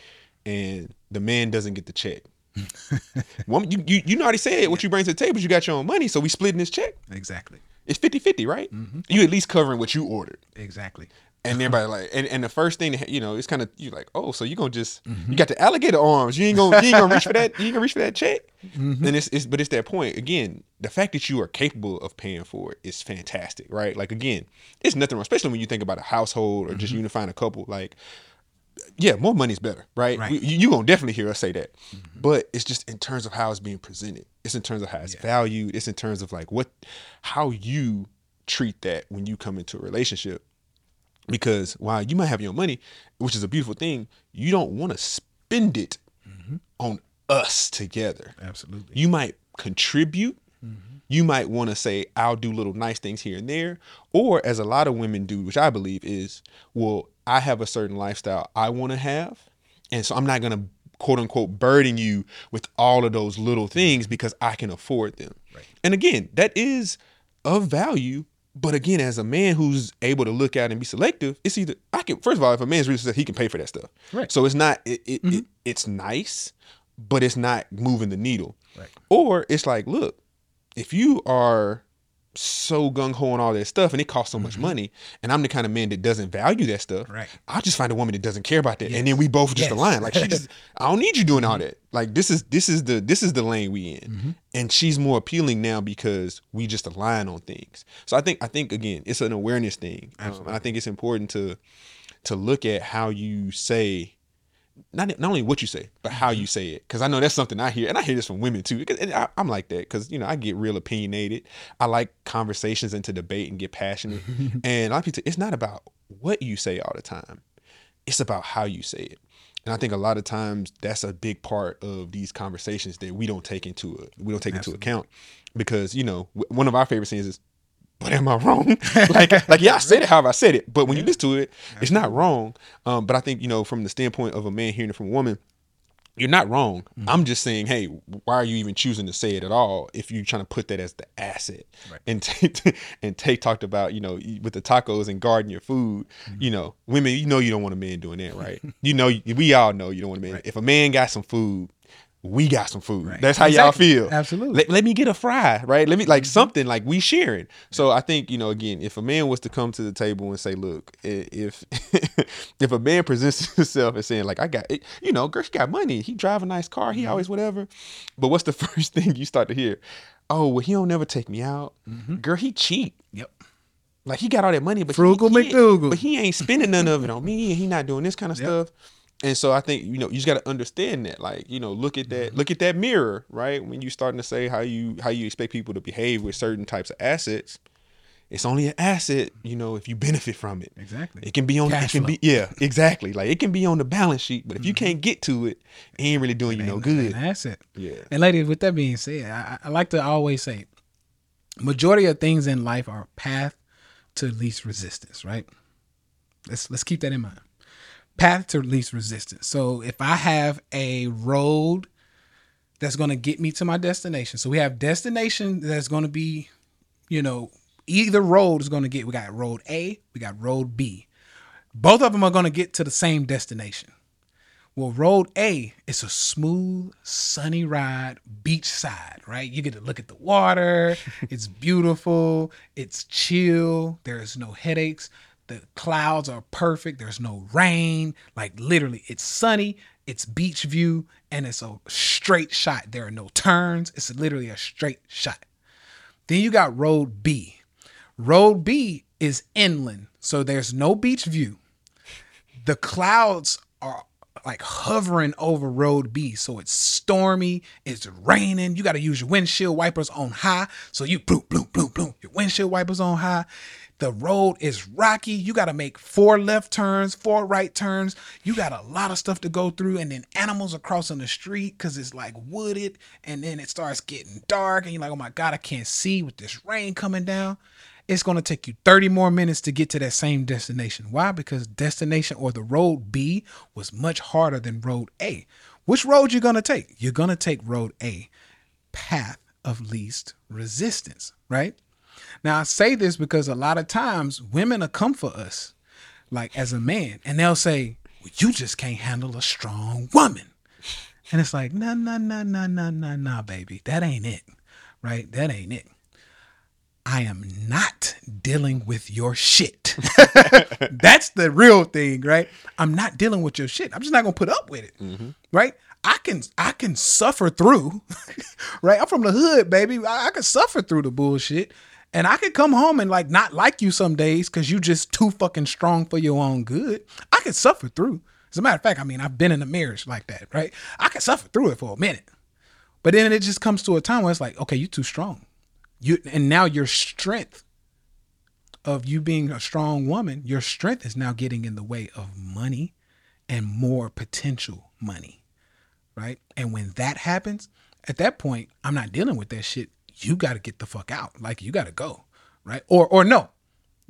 And the man doesn't get the check. [LAUGHS] Woman, you, you you already said what you bring to the table. You got your own money, so we splitting this check.
Exactly.
It's 50-50, right? Mm-hmm. You at least covering what you ordered.
Exactly.
And everybody like, and, and the first thing you know, it's kind of you like, oh, so you gonna just you mm-hmm. got the alligator arms. You ain't gonna you ain't gonna reach for that. You ain't gonna reach for that check. Mm-hmm. And it's, it's but it's that point again. The fact that you are capable of paying for it is fantastic, right? Like again, it's nothing wrong, especially when you think about a household or just mm-hmm. unifying a couple. Like, yeah, more money's better, right?
Right.
We- you, you gonna definitely hear us say that, but it's just in terms of how it's being presented. It's in terms of how it's valued. It's in terms of like what, how you treat that when you come into a relationship because while you might have your money, which is a beautiful thing, you don't want to spend it mm-hmm. on us together.
Absolutely.
You might contribute. Mm-hmm. You might want to say, I'll do little nice things here and there. Or, as a lot of women do, which I believe is, well, I have a certain lifestyle I want to have. And so I'm not going to quote unquote burden you with all of those little things because I can afford them. And again, that is of value. But again, as a man who's able to look out and be selective, it's either I can first of all, if a man's really successful, he can pay for that stuff.
Right.
So it's not it, it, it mm-hmm. it's nice, but it's not moving the needle.
Right.
Or it's like, look, if you are so gung ho on all that stuff and it costs so much money, and I'm the kind of man that doesn't value that stuff,
Right.
I'll just find a woman that doesn't care about that, and then we both just
Yes.
align. Like she just, [LAUGHS] I don't need you doing all that. Like this is this is the this is the lane we in, and she's more appealing now because we just align on things. So I think I think again, it's an awareness thing. Um, I think it's important to to look at how you say not not only what you say, but how mm-hmm. you say it. Because I know that's something I hear, and I hear this from women too. And I, I'm like that because you know I get real opinionated. I like conversations and to debate and get passionate. [LAUGHS] and a lot of people, it's not about what you say all the time. It's about how you say it. And I think a lot of times that's a big part of these conversations that we don't take into it. We don't take into account because you know w- one of our favorite scenes is but am I wrong? [LAUGHS] like, like yeah, I said it however I said it, but when you listen to it, it's not wrong. Um, but I think you know, from the standpoint of a man hearing it from a woman, you're not wrong.
Mm-hmm.
I'm just saying, hey, why are you even choosing to say it at all if you're trying to put that as the asset? And [LAUGHS] Tay, and Tay talked about, you know, with the tacos and guarding your food.
Mm-hmm.
You know, women, you know, you don't want a man doing that, right? [LAUGHS] you know, we all know you don't want a man. If a man got some food. We got some food.
Right.
That's how y'all feel.
Absolutely.
Let, let me get a fry, right? Let me
Mm-hmm.
like something like we sharing. So I think you know again, if a man was to come to the table and say, "Look, if [LAUGHS] if a man presents [LAUGHS] himself as saying like I got, it, you know, girl, he got money, he drive a nice car,
Mm-hmm.
he always whatever," but what's the [LAUGHS] first thing you start to hear? Oh, well, he don't never take me out. Girl, he cheat.
Yep.
Like he got all that money, but
Frugal
he, he
McDougal.
But he ain't spending none of it on me, and he not doing this kind of
Yep.
stuff. And so I think you know you just got to understand that, like you know, look at
Mm-hmm.
that, look at that mirror, right? When you starting to say how you how you expect people to behave with certain types of assets, it's only an asset, you know, if you benefit from it.
Exactly.
It can be on,
Cash
it can
flow. Mm-hmm.
be, yeah, exactly. Like it can be on the balance sheet, but if you can't get to it, it ain't really doing you no good.
An asset.
Yeah.
And ladies, with that being said, I, I like to always say, majority of things in life are path to least resistance, right? Let's let's keep that in mind. Path to least resistance. So if I have a road that's going to get me to my destination, so we have destination that's going to be, you know, either road is going to get. We got road A, we got road B. Both of them are going to get to the same destination. Well, Road A is a smooth, sunny ride, beachside, right? You get to look at the water. [LAUGHS] it's beautiful. It's chill. There's no headaches. The clouds are perfect. There's no rain. Like literally, it's sunny. It's beach view, and it's a straight shot. There are no turns. It's literally a straight shot. Then you got Road B. Road B is inland, so there's no beach view the clouds are like hovering over road B. So it's stormy, it's raining. You got to use your windshield wipers on high. So you bloom, bloom, bloom, bloom. Your windshield wipers on high. The road is rocky. You got to make four left turns, four right turns. You got a lot of stuff to go through. And then animals are crossing the street because it's like wooded. And then it starts getting dark. And you're like, oh my God, I can't see with this rain coming down it's going to take you 30 more minutes to get to that same destination. Why? Because destination or the road B was much harder than road A. Which road you're going to take? You're going to take road A, path of least resistance, right? Now I say this because a lot of times women will come for us like as a man and they'll say, well, you just can't handle a strong woman. And it's like, nah, nah, nah, nah, nah, nah, nah, baby. That ain't it. Right? That ain't it. I am not dealing with your shit. [LAUGHS] That's the real thing, right? I'm not dealing with your shit. I'm just not gonna put up with it, mm-hmm. right? I can I can suffer through, [LAUGHS] right? I'm from the hood, baby. I, I can suffer through the bullshit, and I could come home and like not like you some days because you just too fucking strong for your own good. I could suffer through. As a matter of fact, I mean I've been in a marriage like that, right? I could suffer through it for a minute, but then it just comes to a time where it's like, okay, you're too strong you and now your strength of you being a strong woman your strength is now getting in the way of money and more potential money right and when that happens at that point i'm not dealing with that shit you got to get the fuck out. Like you got to go right? Or or no.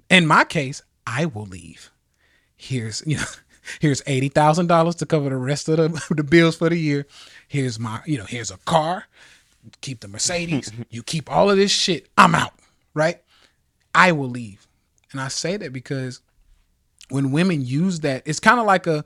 In my case i will leave. Here's you know [LAUGHS] here's eighty thousand dollars to cover the rest of the, [LAUGHS] the bills for the year. Here's my you know here's a car. Keep the Mercedes, [LAUGHS] you keep all of this shit, I'm out, right? I will leave. And I say that because when women use that, it's kind of like a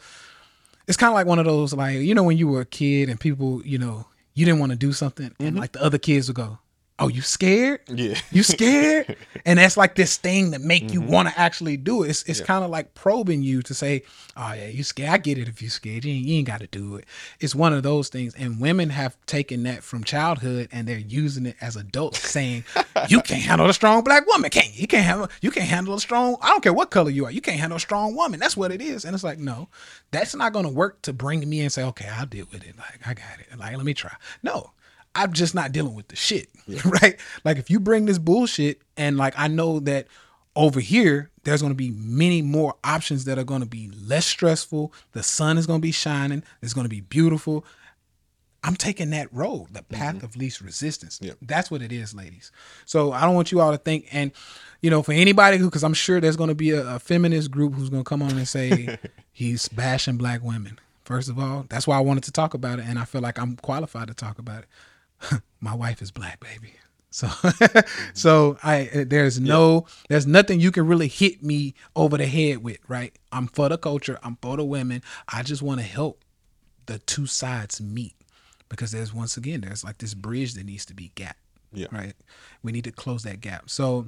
it's kind of like one of those like, you know when you were a kid and people, you know, you didn't want to do something and mm-hmm. like the other kids would go, oh, you scared?
Yeah.
You scared? [LAUGHS] and that's like this thing that make
Mm-hmm.
you want to actually do it. It's, it's kind of like probing you to say, oh yeah, you scared. I get it if you scared. You ain't, you ain't got to do it. It's one of those things. And women have taken that from childhood and they're using it as adults saying, [LAUGHS] you can't handle a strong black woman, can you? You can't handle, you can't handle a strong, I don't care what color you are. You can't handle a strong woman. That's what it is. And it's like, no, that's not going to work to bring me and say, okay, I'll deal with it. Like, I got it. Like, let me try. No, I'm just not dealing with the shit, [LAUGHS] right? Like if you bring this bullshit and like I know that over here there's going to be many more options that are going to be less stressful. The sun is going to be shining. It's going to be beautiful. I'm taking that road, the path mm-hmm. of least resistance.
Yeah.
That's what it is, ladies. So I don't want you all to think, and you know, for anybody who, because I'm sure there's going to be a, a feminist group who's going to come on and say [LAUGHS] he's bashing black women. First of all, that's why I wanted to talk about it, and I feel like I'm qualified to talk about it. [LAUGHS] My wife is black, baby. So, [LAUGHS] so I eh, there's no there's nothing you can really hit me over the head with, right? I'm for the culture. I'm for the women. I just want to help the two sides meet because there's once again there's like this bridge that needs to be gap
Yeah.
right we need to close that gap so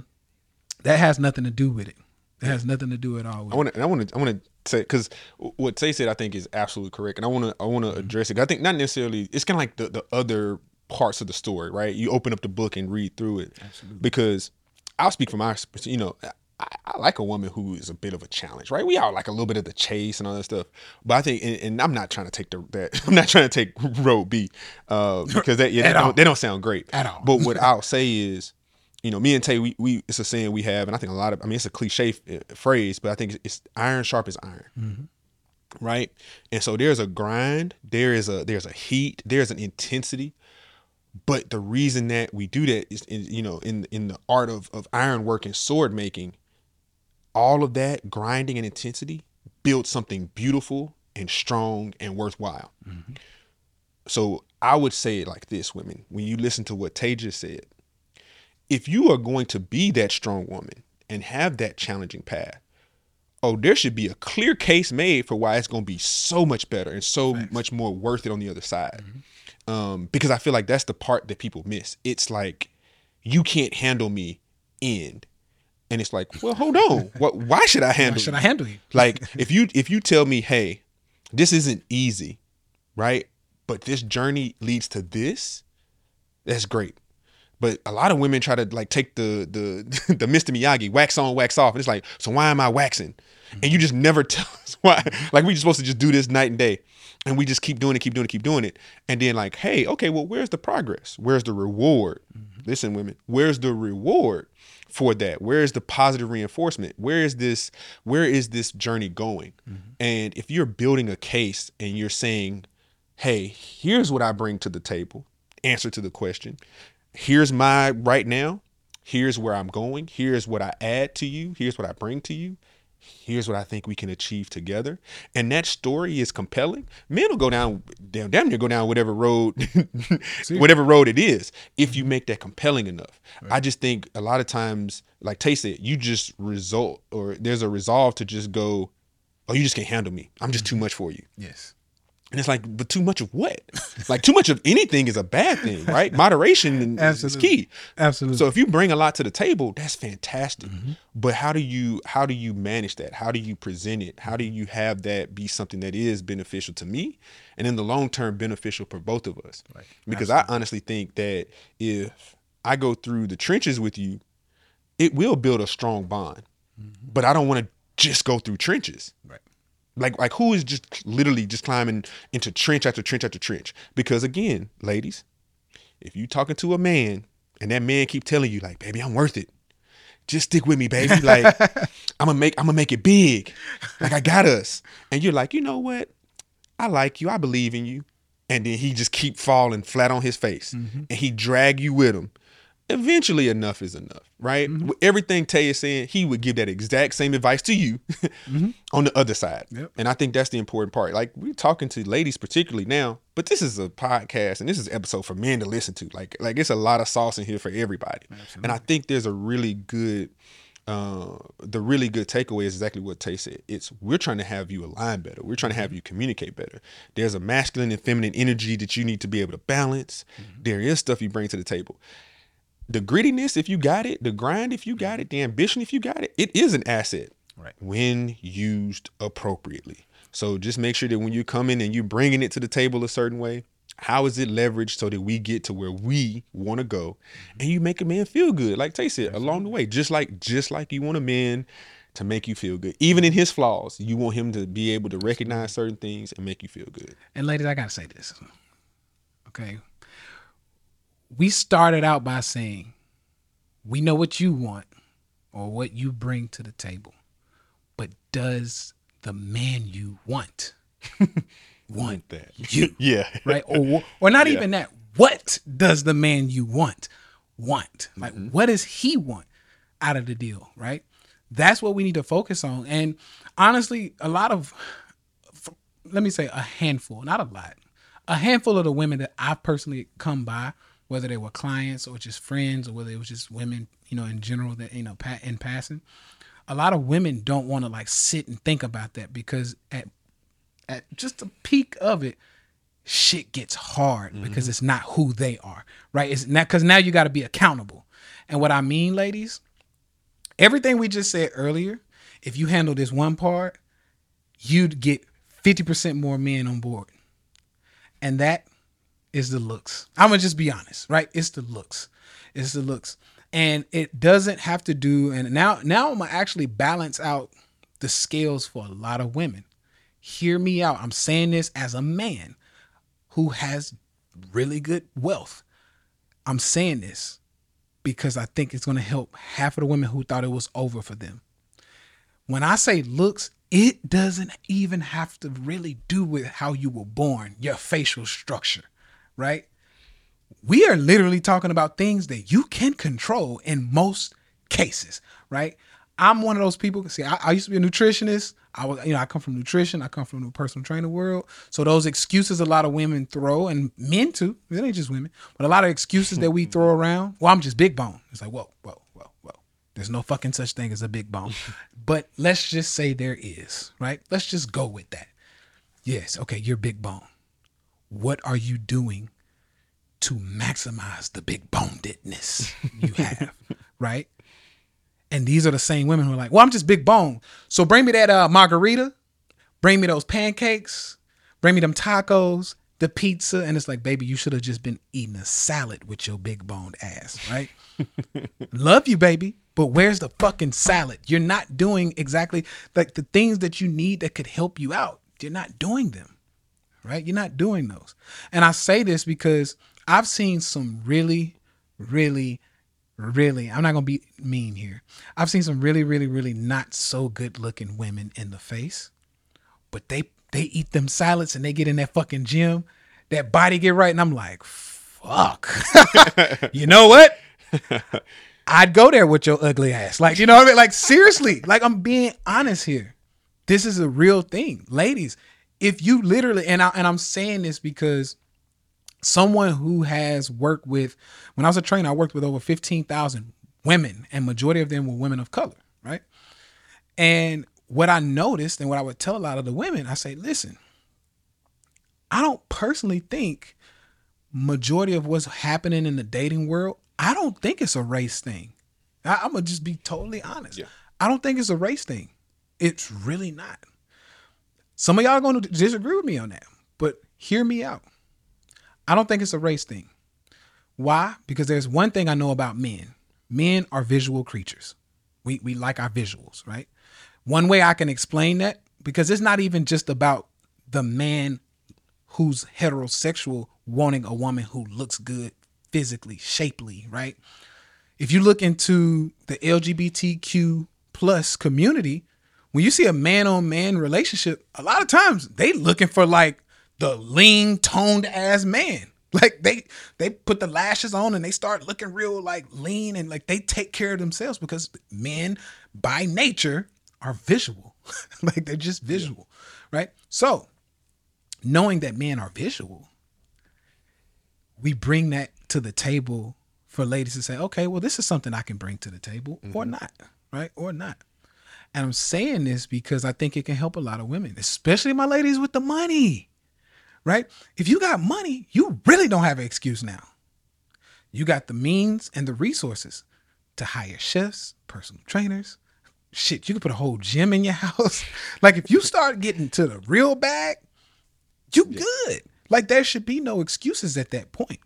that has nothing to do with it that has nothing to do at all with
I want to, I want to, I want to say because what Tay said, I think is absolutely correct, and I want to, I want to mm-hmm. address it. I think not necessarily. It's kind of like the the other parts of the story, right? You open up the book and read through it, because I'll speak from my, you know. I, I like a woman who is a bit of a challenge, right? We all like a little bit of the chase and all that stuff, but I think, and, and I'm not trying to take the that [LAUGHS] I'm not trying to take [LAUGHS] road B, uh, [LAUGHS] because that yeah, they don't, they don't sound great
At all.
But what I'll say is, you know, me and Tay, we, we it's a saying we have, and I think a lot of, I mean, it's a cliche f- phrase, but I think it's, it's iron sharp as iron, right? And so there's a grind, there is a there's a heat, there's an intensity, but the reason that we do that is, in, you know, in in the art of of iron work and sword making, all of that grinding and intensity builds something beautiful and strong and worthwhile. Mm-hmm. So I would say it like this, women, when you listen to what Tay just said, if you are going to be that strong woman and have that challenging path, oh, there should be a clear case made for why it's going to be so much better and so much more worth it on the other side. Mm-hmm. Um, because I feel like that's the part that people miss. It's like, you can't handle me, end. And it's like, well, hold on. [LAUGHS] What? Why should I
Why
handle?
should
you?
I handle you? [LAUGHS]
like [LAUGHS] if you if you tell me hey this isn't easy right but this journey leads to this that's great but a lot of women try to like take the the the Mr. Miyagi wax on wax off and it's like so why am I waxing and you just never tell us why like we just supposed to just do this night and day and we just keep doing it keep doing it keep doing it. And then like hey okay well where's the progress? Where's the reward? Mm-hmm. Listen women where's the reward for that? Where is the positive reinforcement? Where is this where is this journey going? Mm-hmm. And if you're building a case and you're saying hey here's what i bring to the table answer to the question. Here's my right now here's where i'm going. Here's what i add to you. Here's what i bring to you here's what i think we can achieve together. And that story is compelling. Men will go down damn, damn near go down whatever road [LAUGHS] whatever road it is if you make that compelling enough. I just think a lot of times like tay said you just result or there's a resolve to just go oh you just can't handle me. I'm just too much for you.
Yes.
And it's like, but too much of what? like too much of anything is a bad thing, right? Moderation is, key.
Absolutely.
So if you bring a lot to the table, that's fantastic. Mm-hmm. But how do you how do you manage that? How do you present it? How do you have that be something that is beneficial to me and in the long term beneficial for both of us?
Right.
Because I honestly think that if I go through the trenches with you, it will build a strong bond. Mm-hmm. But I don't want to just go through trenches
right.
Like like who is just literally just climbing into trench after trench after trench? Because again ladies if you talking to a man and that man keep telling you like baby i'm worth it. Just stick with me baby. [LAUGHS] Like i'm gonna make i'm gonna make it big. Like i got us. And you're like you know what? I like you. I believe in you. And then he just keep falling flat on his face. Mm-hmm. And he drag you with him eventually enough is enough right mm-hmm. With everything tay is saying he would give that exact same advice to you [LAUGHS] mm-hmm. on the other side
Yep.
and i think that's the important part like we're talking to ladies particularly now but this is a podcast and this is an episode for men to listen to like like it's a lot of sauce in here for everybody and i think there's a really good uh, the really good takeaway is exactly what Tay said. It's we're trying to have you align better. We're trying to have you communicate better. There's a masculine and feminine energy that you need to be able to balance. Mm-hmm. There is stuff you bring to the table the grittiness, if you got it, the grind, if you got it, the ambition, if you got it, it is an asset.
Right.
When used appropriately. So just make sure that when you come in and you're bringing it to the table a certain way, how is it leveraged so that we get to where we want to go, and you make a man feel good, like Tay said, along the way, just like just like you want a man to make you feel good, even in his flaws, you want him to be able to recognize certain things and make you feel good.
And ladies, I gotta say this. Okay. We started out by saying, we know what you want or what you bring to the table. But does the man you want [LAUGHS] want
that.
you? [LAUGHS]
Yeah.
Right? Or or not
Yeah.
even that. What does the man you want want? Like mm-hmm. what does he want out of the deal, right? That's what we need to focus on. And honestly, a lot of let me say a handful, not a lot. A handful of the women that I've personally come by, whether they were clients or just friends or whether it was just women, you know, in general that you know in passing, a lot of women don't want to like sit and think about that because at at just the peak of it, shit gets hard mm-hmm. because it's not who they are, right? It's not because now you got to be accountable. And what I mean, ladies, everything we just said earlier, if you handle this one part, you'd get 50% more men on board. And that is the looks. I'm gonna just be honest, right? It's the looks. It's the looks. And it doesn't have to do and now now I'm gonna actually balance out the scales for a lot of women. Hear me out. I'm saying this as a man who has really good wealth. I'm saying this because I think it's to help half of the women who thought it was over for them. When I say looks, it doesn't even have to really do with how you were born, your facial structure, right? We are literally talking about things that you can control in most cases, right? I'm one of those people. See, I, I used to be a nutritionist. I was, you know, I come from nutrition. I come from the personal trainer world. So those excuses a lot of women throw, and men too. It ain't just women, but a lot of excuses that we throw around. Well, I'm just big bone. It's like, whoa, whoa, whoa, whoa. There's no fucking such thing as a big bone. [LAUGHS] but let's just say there is, right? Let's just go with that. Yes, okay, you're big bone. What are you doing to maximize the big bonedness you [LAUGHS] have, right? And these are the same women who are like, well, I'm just big bone. So bring me that uh, margarita, bring me those pancakes, bring me them tacos, the pizza. And it's like, baby, you should have just been eating a salad with your big boned ass, right? [LAUGHS] Love you, baby. But where's the fucking salad? You're not doing exactly like the things that you need that could help you out. You're not doing them right? You're not doing those. And I say this because I've seen some really, really, really, I'm not going to be mean here. I've seen some really, really, really not so good looking women in the face, but they, they eat them salads and they get in that fucking gym, that body get right. And I'm like, fuck, [LAUGHS] you know what? [LAUGHS] I'd go there with your ugly ass. Like, you know what I mean? Like, seriously, like, I'm being honest here. This is a real thing. Ladies, if you literally, and, I, and I'm saying this because someone who has worked with, when I was a trainer, I worked with over 15,000 women, and majority of them were women of color, right? And what I noticed and what I would tell a lot of the women, I say, listen, I don't personally think majority of what's happening in the dating world, I don't think it's a race thing. I, I'm gonna just be totally honest.
Yeah.
I don't think it's a race thing. It's really not. Some of y'all are going to disagree with me on that, but hear me out. I don't think it's a race thing. Why? Because there's one thing I know about men. Men are visual creatures. We we like our visuals, right? One way I can explain that because it's not even just about the man who's heterosexual wanting a woman who looks good physically, shapely, right? If you look into the LGBTQ plus community, when you see a man on man relationship, a lot of times they looking for like the lean toned ass man. [LAUGHS] Like they they put the lashes on and they start looking real like lean and like they take care of themselves because men by nature are visual. [LAUGHS] like they're just visual, right? So, knowing that men are visual, we bring that to the table for ladies to say, okay, well, this is something I can bring to the table or mm-hmm. not, right? Or not. And I'm saying this because I think it can help a lot of women, especially my ladies with the money, right? If you got money, you really don't have an excuse now. You got the means and the resources to hire chefs, personal trainers. Shit, you could put a whole gym in your [LAUGHS] house. like if you start getting to the real bag, you good. Like there should be no excuses at that point,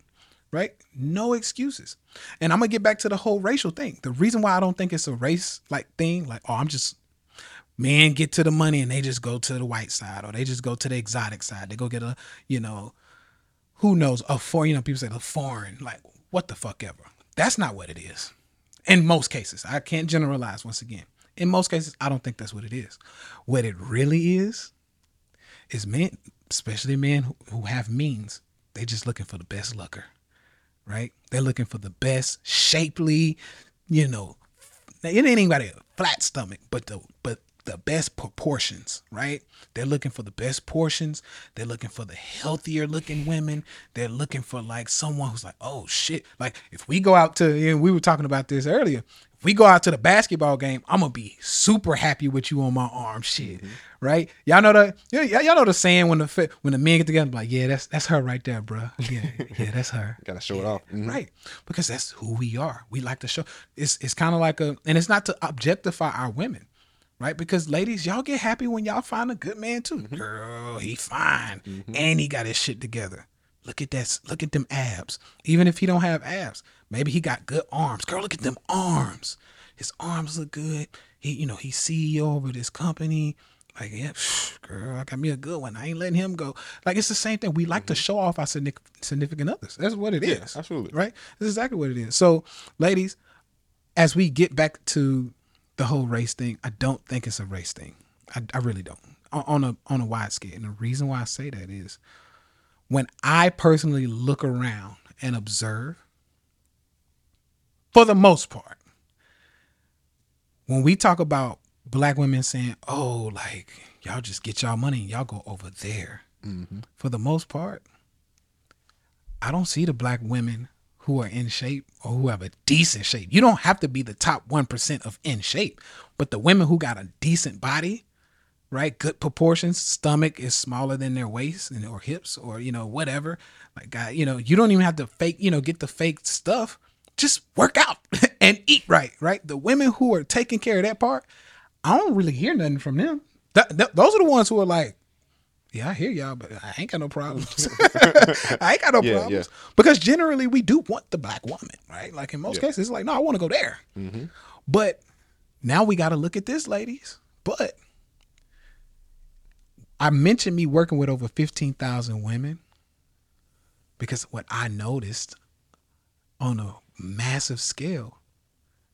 right? No excuses. And I'm gonna get back to the whole racial thing. The reason why I don't think it's a race like thing, like oh, I'm just man, get to the money and they just go to the white side or they just go to the exotic side. They go get a, you know, who knows, a foreign, you know, people say the foreign, like what the fuck ever. That's not what it is. In most cases, I can't generalize once again. In most cases, I don't think that's what it is. What it really is, is men, especially men who, have means, they just looking for the best looker, right? They're looking for the best shapely, you know, it ain't anybody a flat stomach, but the but the best proportions, right? They're looking for the best portions. They're looking for the healthier looking women. They're looking for like someone who's like, oh shit. Like if we go out to, and we were talking about this earlier, if we go out to the basketball game, I'm gonna be super happy with you on my arm, shit, mm-hmm. right? Y'all know the, yeah, y'all know the saying when the when the men get together, like, yeah, that's that's her right there, bro. Yeah, yeah, that's her. [LAUGHS]
Gotta show it off,
mm-hmm. right? Because that's who we are. We like to show. It's it's kind of like a, and it's not to objectify our women right? Because ladies, y'all get happy when y'all find a good man too. Mm-hmm. Girl, he fine, mm-hmm. and he got his shit together. Look at that. Look at them abs. Even if he don't have abs, maybe he got good arms. Girl, look at them arms. His arms look good. He, you know, he's CEO over this company. Like, yeah, girl, I got me a good one. I ain't letting him go. Like, it's the same thing. We like mm-hmm. to show off our significant others. That's what it
yeah,
is.
Absolutely.
Right? That's exactly what it is. So, ladies, as we get back to the whole race thing, I don't think it's a race thing. I, I really don't. On a on a wide scale. And the reason why I say that is when I personally look around and observe, for the most part, when we talk about black women saying, "Oh, like y'all just get y'all money and y'all go over there," mm-hmm. for the most part, I don't see the black women who are in shape or who have a decent shape. You don't have to be the top 1% of in shape, but the women who got a decent body, right? Good proportions, stomach is smaller than their waist and or hips or you know whatever. Like you know, you don't even have to fake, you know, get the fake stuff. Just work out [LAUGHS] and eat right, right? The women who are taking care of that part, I don't really hear nothing from them. Th- th- those are the ones who are like, yeah, I hear y'all, but I ain't got no problems. [LAUGHS] [LAUGHS] I ain't got no yeah, problems. Yeah. Because generally we do want the black woman, right? Like in most yeah. cases, it's like, no, I want to go there. Mm-hmm. But now we got to look at this, ladies. But I mentioned me working with over 15,000 women because what I noticed on a massive scale,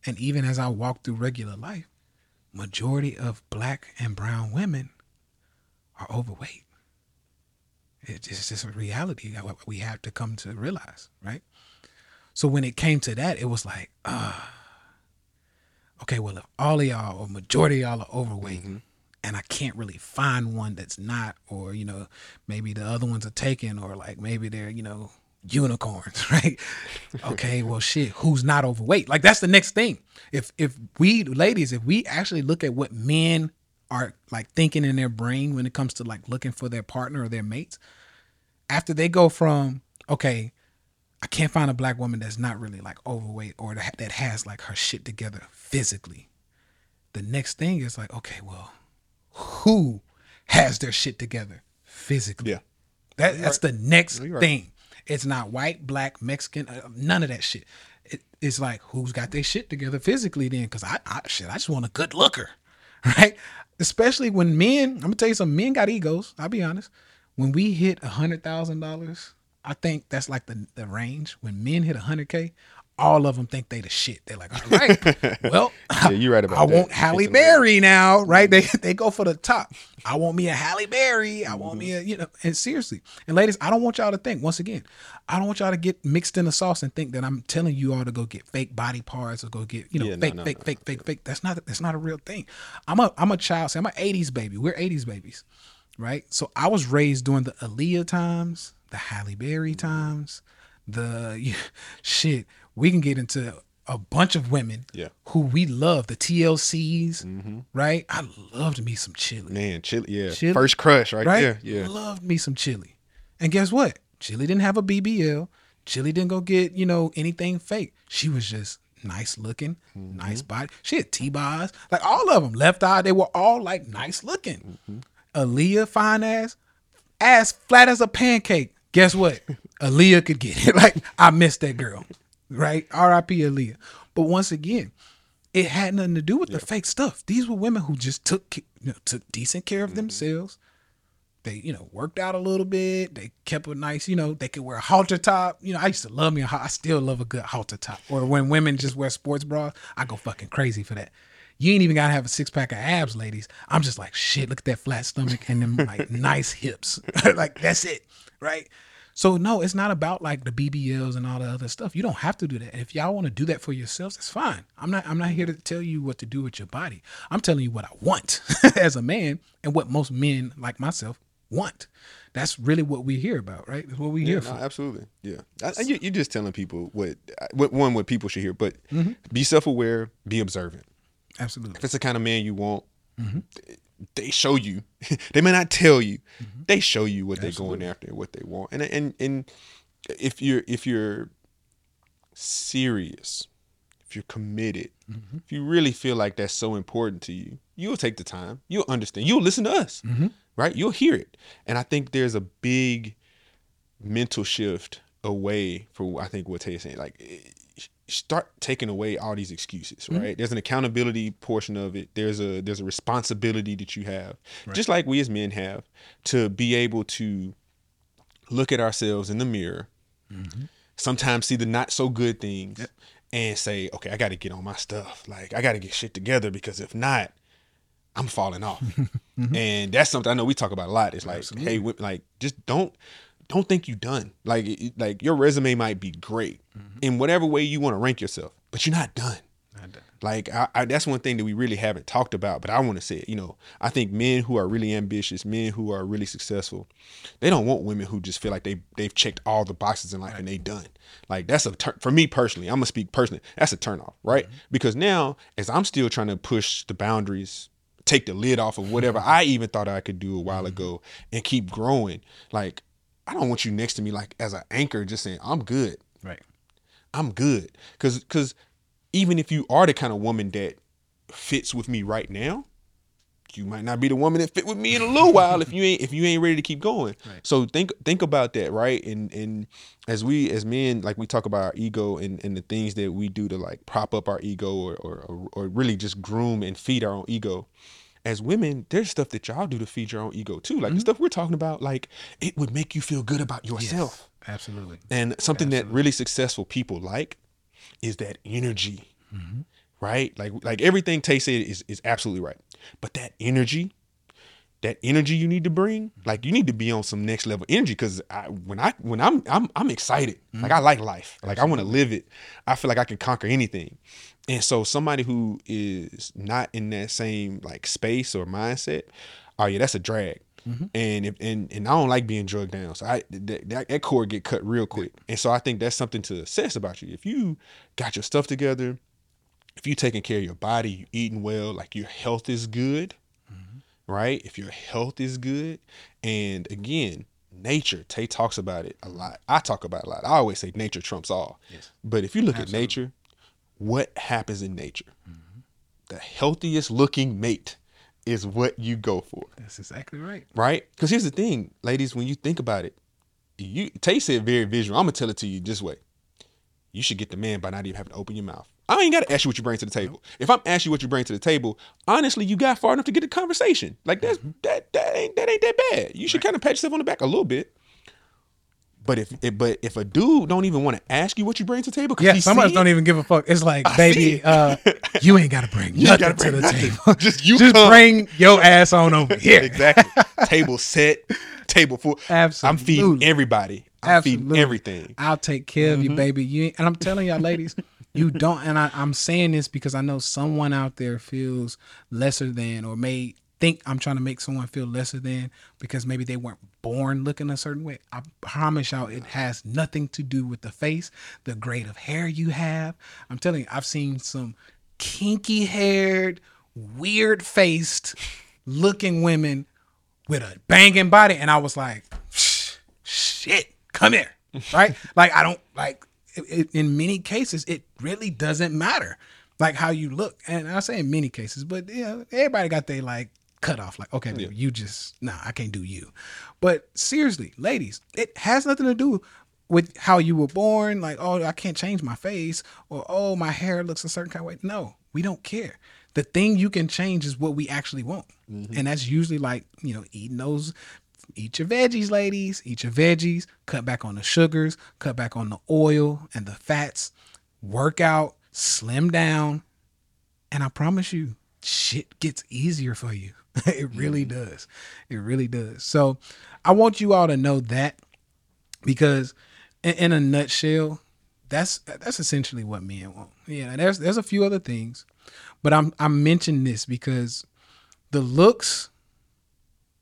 and even as I walk through regular life, majority of black and brown women are overweight. It's just a reality that we have to come to realize, right? So when it came to that, it was like, uh, okay, well, if all of y'all or majority of y'all are overweight, mm-hmm. and I can't really find one that's not, or you know, maybe the other ones are taken, or like maybe they're, you know, unicorns, [LAUGHS] right? okay, [LAUGHS] well, shit, who's not overweight? Like that's the next thing. If if we ladies, if we actually look at what men are like thinking in their brain when it comes to like looking for their partner or their mates after they go from okay i can't find a black woman that's not really like overweight or that has like her shit together physically the next thing is like okay well who has their shit together physically?
Yeah.
That, that's right. the next no, thing. It's not white black mexican uh, none of that shit. It, it's like who's got their shit together physically then? Because I, I shit i just want a good looker [LAUGHS] right especially when men. I'm gonna tell you some men got egos. I'll be honest. When we hit a hundred thousand dollars, I think that's like the the range. When men hit a hundred k, all of them think they the shit. They're like, all right, [LAUGHS] well,
yeah, you're right about
I
that.
want Halle Berry now, mm-hmm. right? [LAUGHS] They they go for the top. I want me a Halle Berry. I want mm-hmm. me a you know. And seriously, and ladies, I don't want y'all to think once again. I don't want y'all to get mixed in the sauce and think that I'm telling you all to go get fake body parts or go get you know yeah, fake, no, no, fake, no, fake, fake, fake. That's not that's not a real thing. I'm a I'm a child. See, I'm an '80s baby. We're '80s babies, right? So I was raised during the Aaliyah times, the Halle Berry mm-hmm. times, the [LAUGHS] shit we can get into a bunch of women
yeah.
who we love, the TLCs, mm-hmm. right? I loved me some Chilli.
Man, Chilli, yeah. Chilli, First crush right, right there. Yeah.
Loved me some Chilli. And guess what? Chilli didn't have a BBL, Chilli didn't go get, you know, anything fake. She was just nice looking, nice body. She had T-bars. Like all of them. Left eye, they were all like nice looking. Aaliyah, fine ass, ass flat as a pancake. Guess what? [LAUGHS] Aaliyah could get it. [LAUGHS] Like I missed that girl. Right? R.I.P. Aaliyah. But once again, it had nothing to do with the fake stuff. These were women who just took you know, took decent care of mm-hmm. themselves. They, you know, worked out a little bit. They kept a nice, you know, they could wear a halter top. You know, I used to love me a I still love a good halter top. Or when women just wear sports bras, I go fucking crazy for that. You ain't even gotta have a six pack of abs, ladies. I'm just like, shit, look at that flat stomach and them like [LAUGHS] nice hips. [LAUGHS] like that's it. Right. So no, it's not about like the BBLs and all the other stuff. You don't have to do that. If y'all want to do that for yourselves, that's fine. I'm not I'm not here to tell you what to do with your body. I'm telling you what I want [LAUGHS] as a man and what most men like myself want. That's really what we hear about, right? That's what we hear
Yeah,
for.
no, absolutely. Yeah, I, I- you, you're just telling people what, what one what people should hear, but
Mm-hmm.
be self aware, be observant.
Absolutely.
If it's the kind of man you want,
Mm-hmm.
Th- they show you. [LAUGHS] they may not tell you. They show you what they're going after and what they want. And and and if you're if you're serious, if you're committed,
Mm-hmm.
if you really feel like that's so important to you, you'll take the time. You'll understand. You'll listen to us,
Mm-hmm.
right? You'll hear it. And I think there's a big mental shift away from I think what Tay is saying. Like start taking away all these excuses, mm-hmm. right? There's an accountability portion of it. There's a there's a responsibility that you have. Just like we as men have to be able to look at ourselves in the mirror, mm-hmm. sometimes see the not so good things and say, okay, I got to get on my stuff. Like I got to get shit together because if not, I'm falling off. [LAUGHS] Mm-hmm. And that's something I know we talk about a lot. It's like, hey, like just don't don't think you're done. Like like your resume might be great mm-hmm. in whatever way you want to rank yourself, but you're not done. Like I, I, that's one thing that we really haven't talked about, but I want to say it. You know, I think men who are really ambitious, men who are really successful, they don't want women who just feel like they they've checked all the boxes in life and they done. Like that's a turn for me personally. I'm gonna speak personally. That's a turnoff, right? Mm-hmm. Because now, as I'm still trying to push the boundaries, take the lid off of whatever I even thought I could do a while mm-hmm. ago, and keep growing. Like I don't want you next to me like as an anchor, just saying I'm good.
Right.
I'm good. Cause cause even if you are the kind of woman that fits with me right now, you might not be the woman that fit with me in a little while if you ain't if you ain't ready to keep going.
Right.
So think think about that, right? And and as we as men, like we talk about our ego and, and the things that we do to like prop up our ego or, or or really just groom and feed our own ego. As women, there's stuff that y'all do to feed your own ego too. Like the mm-hmm. stuff we're talking about, like it would make you feel good about yourself.
Absolutely.
And something that really successful people like is that energy, mm-hmm. right? Like like everything Tay said is is absolutely right. But that energy, that energy you need to bring, mm-hmm. like you need to be on some next level energy. Because I, when I when I'm I'm I'm excited. Mm-hmm. Like I like life. Like I want to live it. I feel like I can conquer anything. And so somebody who is not in that same like space or mindset, oh yeah, that's a drag. Mm-hmm. And if, and and I don't like being drugged down, so I that, that, that cord get cut real quick. And so I think that's something to assess about you. If you got your stuff together, if you taking care of your body, you eating well, like your health is good, right? If your health is good, and again, nature, Tay talks about it a lot. I talk about it a lot. I always say nature trumps all.
Yes.
But if you look at nature, what happens in nature? Mm-hmm. The healthiest looking mate is what you go for
That's exactly right.
right? Because here's the thing, ladies, when you think about it, you Tay said very visual. I'm gonna tell it to you this way. You should get the man by not even having to open your mouth. I ain't gotta ask you what you bring to the table. If I'm asking you what you bring to the table, honestly, you got far enough to get the conversation. Like that's that that ain't that ain't that bad. You should kind of pat yourself on the back a little bit. But if, if but if a dude don't even want to ask you what you bring to the table,
Yeah, some of us don't even give a fuck. It's like,
see
baby, uh, [LAUGHS] you ain't gotta bring
You
nothing
gotta bring
to the
nothing.
table.
Just you
Just
come.
bring your ass on over [LAUGHS] here.
exactly table set, table full. Absolutely, I'm feeding everybody. I'm feeding everything.
I'll take care of you, mm-hmm. baby. You and I'm telling y'all, ladies, you don't. And I, I'm saying this because I know someone out there feels lesser than, or may think I'm trying to make someone feel lesser than because maybe they weren't born looking a certain way. I promise y'all, it has nothing to do with the face, the grade of hair you have. I'm telling you, I've seen some kinky haired, weird faced looking women with a banging body, and I was like, shit, come here. right? like I don't like it, it- in many cases it really doesn't matter like how you look. And I say in many cases, but yeah, everybody got their like cut off. Like okay, baby, you just nah, I can't do you. But seriously, ladies, it has nothing to do with how you were born. Like oh, I can't change my face or oh, my hair looks a certain kind of way. No, we don't care. The thing you can change is what we actually want, mm-hmm. and that's usually like you know eating those eat your veggies, ladies. Eat your veggies. Cut back on the sugars. Cut back on the oil and the fats. Work out. Slim down. And I promise you, shit gets easier for you. [LAUGHS] it really mm-hmm. does. It really does. So I want you all to know that because in, in a nutshell, that's that's essentially what men want. Yeah, there's there's a few other things, but I'm I mentioned this because the looks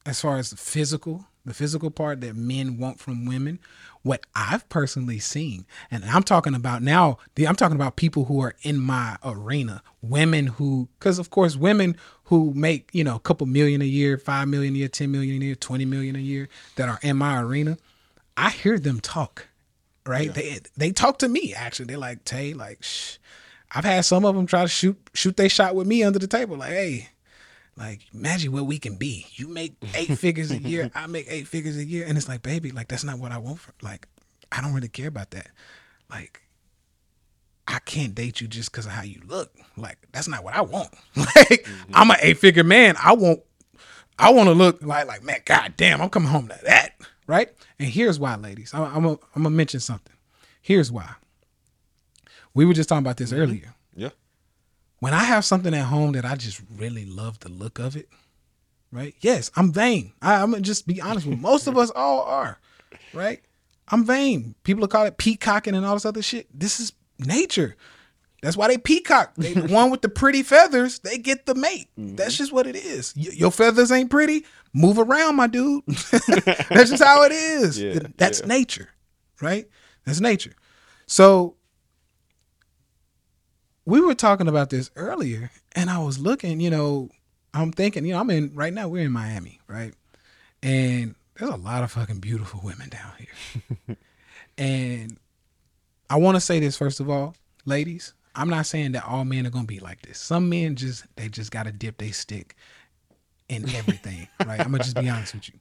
as far as the physical, the physical part that men want from women, what I've personally seen, and I'm talking about now, I'm talking about people who are in my arena, women who, because of course, women who make, you know, a couple million a year, five million a year, 10 million a year, 20 million a year that are in my arena, I hear them talk, right? They, they talk to me actually. They're like, Tay, like, shh. I've had some of them try to shoot shoot they shot with me under the table. Like, hey, like imagine what we can be. You make [LAUGHS] eight figures a year, I make eight figures a year, and it's like, baby, like that's not what I want. For, like, I don't really care about that. Like, I can't date you just because of how you look. Like, that's not what I want. [LAUGHS] Like, mm-hmm. I'm an eight figure man. I want, I want to look like, like man, god damn, I'm coming home to that, right? And here's why, ladies. I'm, I'm, gonna- I'm gonna mention something. Here's why. We were just talking about this mm-hmm. earlier
Yeah.
When I have something at home that I just really love the look of it, right? Yes, I'm vain. I, I'm gonna just be honest with you. Most of us all are, right? I'm vain. People call it peacocking and all this other shit. This is nature. That's why they peacock. They the one with the pretty feathers, they get the mate. Mm-hmm. That's just what it is. Y- your feathers ain't pretty. Move around, my dude. [LAUGHS] That's just how it is. [LAUGHS]
Yeah,
That's
yeah.
nature, right? That's nature. So we were talking about this earlier, and I was looking, you know, I'm thinking, you know, I'm in right now, we're in Miami, right? And there's a lot of fucking beautiful women down here. [LAUGHS] and I want to say this first of all, ladies, I'm not saying that all men are gonna be like this. Some men just they just gotta dip their stick in everything, [LAUGHS] right? I'm gonna just be honest with you.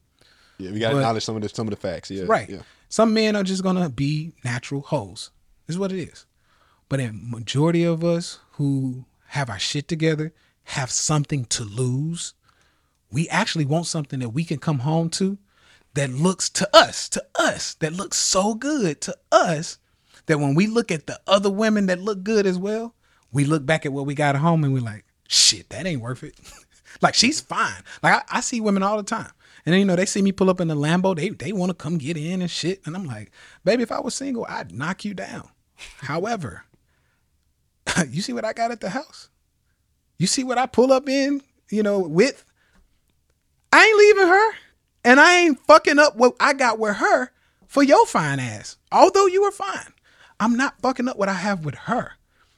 Yeah. We got to acknowledge some of the some of the facts. Yeah.
Right.
Yeah.
Some men are just gonna be natural hoes. This is what it is. But a majority of us who have our shit together have something to lose. We actually want something that we can come home to that looks to us, to us, that looks so good to us that when we look at the other women that look good as well, we look back at what we got at home and we're like, shit, that ain't worth it. [LAUGHS] like she's fine. Like I, I see women all the time. And then, you know, they see me pull up in the Lambo, they they want to come get in and shit. And I'm like, baby, if I was single, I'd knock you down. However, [LAUGHS] you see what I got at the house? You see what I pull up in, you know, with? I ain't leaving her. And I ain't fucking up what I got with her for your fine ass. Although you were fine. I'm not fucking up what I have with her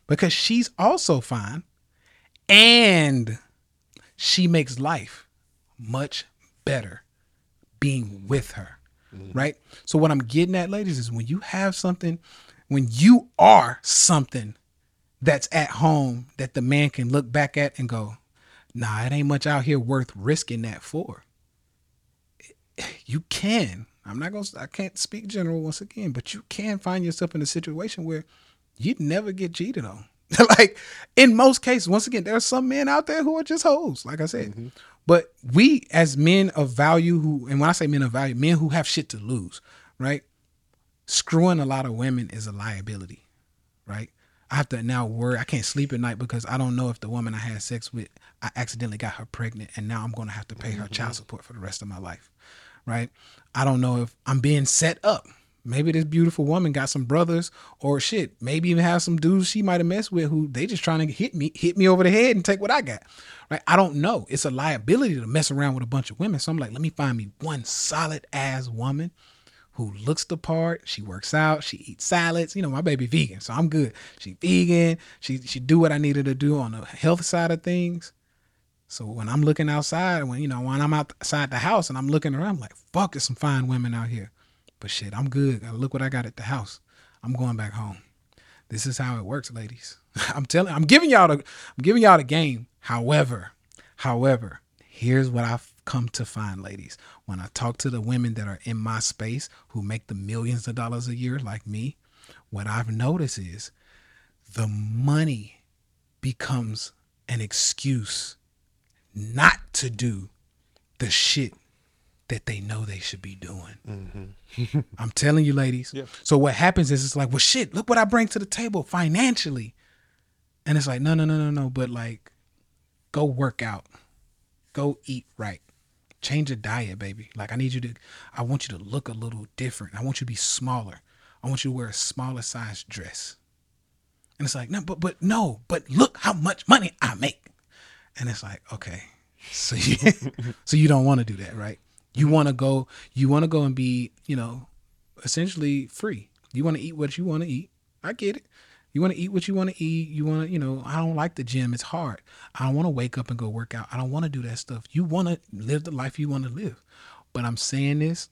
because she's also fine and she makes life much better being with her. Mm-hmm. Right? So what I'm getting at ladies is when you have something when you are something that's at home that the man can look back at and go, "Nah, it ain't much out here worth risking that for." you can. I'm not gonna. I can't speak general once again, but you can find yourself in a situation where you'd never get cheated on. [LAUGHS] like in most cases, once again, there are some men out there who are just hoes. Like I said, mm-hmm. but we as men of value, who and when I say men of value, men who have shit to lose, right? Screwing a lot of women is a liability, right? I have to now worry. I can't sleep at night because I don't know if the woman I had sex with, I accidentally got her pregnant, and now I'm going to have to pay her mm-hmm. child support for the rest of my life, right? I don't know if I'm being set up. Maybe this beautiful woman got some brothers, or shit, maybe even have some dudes she might have messed with who they just trying to hit me, hit me over the head and take what I got, right? I don't know. It's a liability to mess around with a bunch of women. So I'm like, let me find me one solid ass woman who looks the part. She works out. She eats salads. You know, my baby vegan, so I'm good. She vegan. She she do what I needed to do on the health side of things. So when I'm looking outside, when you know when I'm outside the house and I'm looking around, I'm like, fuck, there's some fine women out here. But shit, I'm good. Look what I got at the house. I'm going back home. This is how it works, ladies. [LAUGHS] I'm telling I'm giving y'all the I'm giving y'all the game. However, however, here's what I've come to find, ladies. When I talk to the women that are in my space who make the millions of dollars a year like me, what I've noticed is the money becomes an excuse not to do the shit that they know they should be doing. Mm-hmm. I'm telling you, ladies.
Yeah.
So what happens is it's like, well, shit, look what I bring to the table financially. And it's like, no, no, no, no, no. But like, go work out, go eat right, change your diet, baby. Like, I need you to, I want you to look a little different. I want you to be smaller. I want you to wear a smaller size dress. And it's like, no, but but no, but look how much money I make. And it's like, okay. So you [LAUGHS] so you don't want to do that, right? You want to go you want to go and be, you know, essentially free. You want to eat what you want to eat. I get it. You want to eat what you want to eat. You want to, you know, I don't like the gym. It's hard. I don't want to wake up and go work out. I don't want to do that stuff. You want to live the life you want to live. But I'm saying this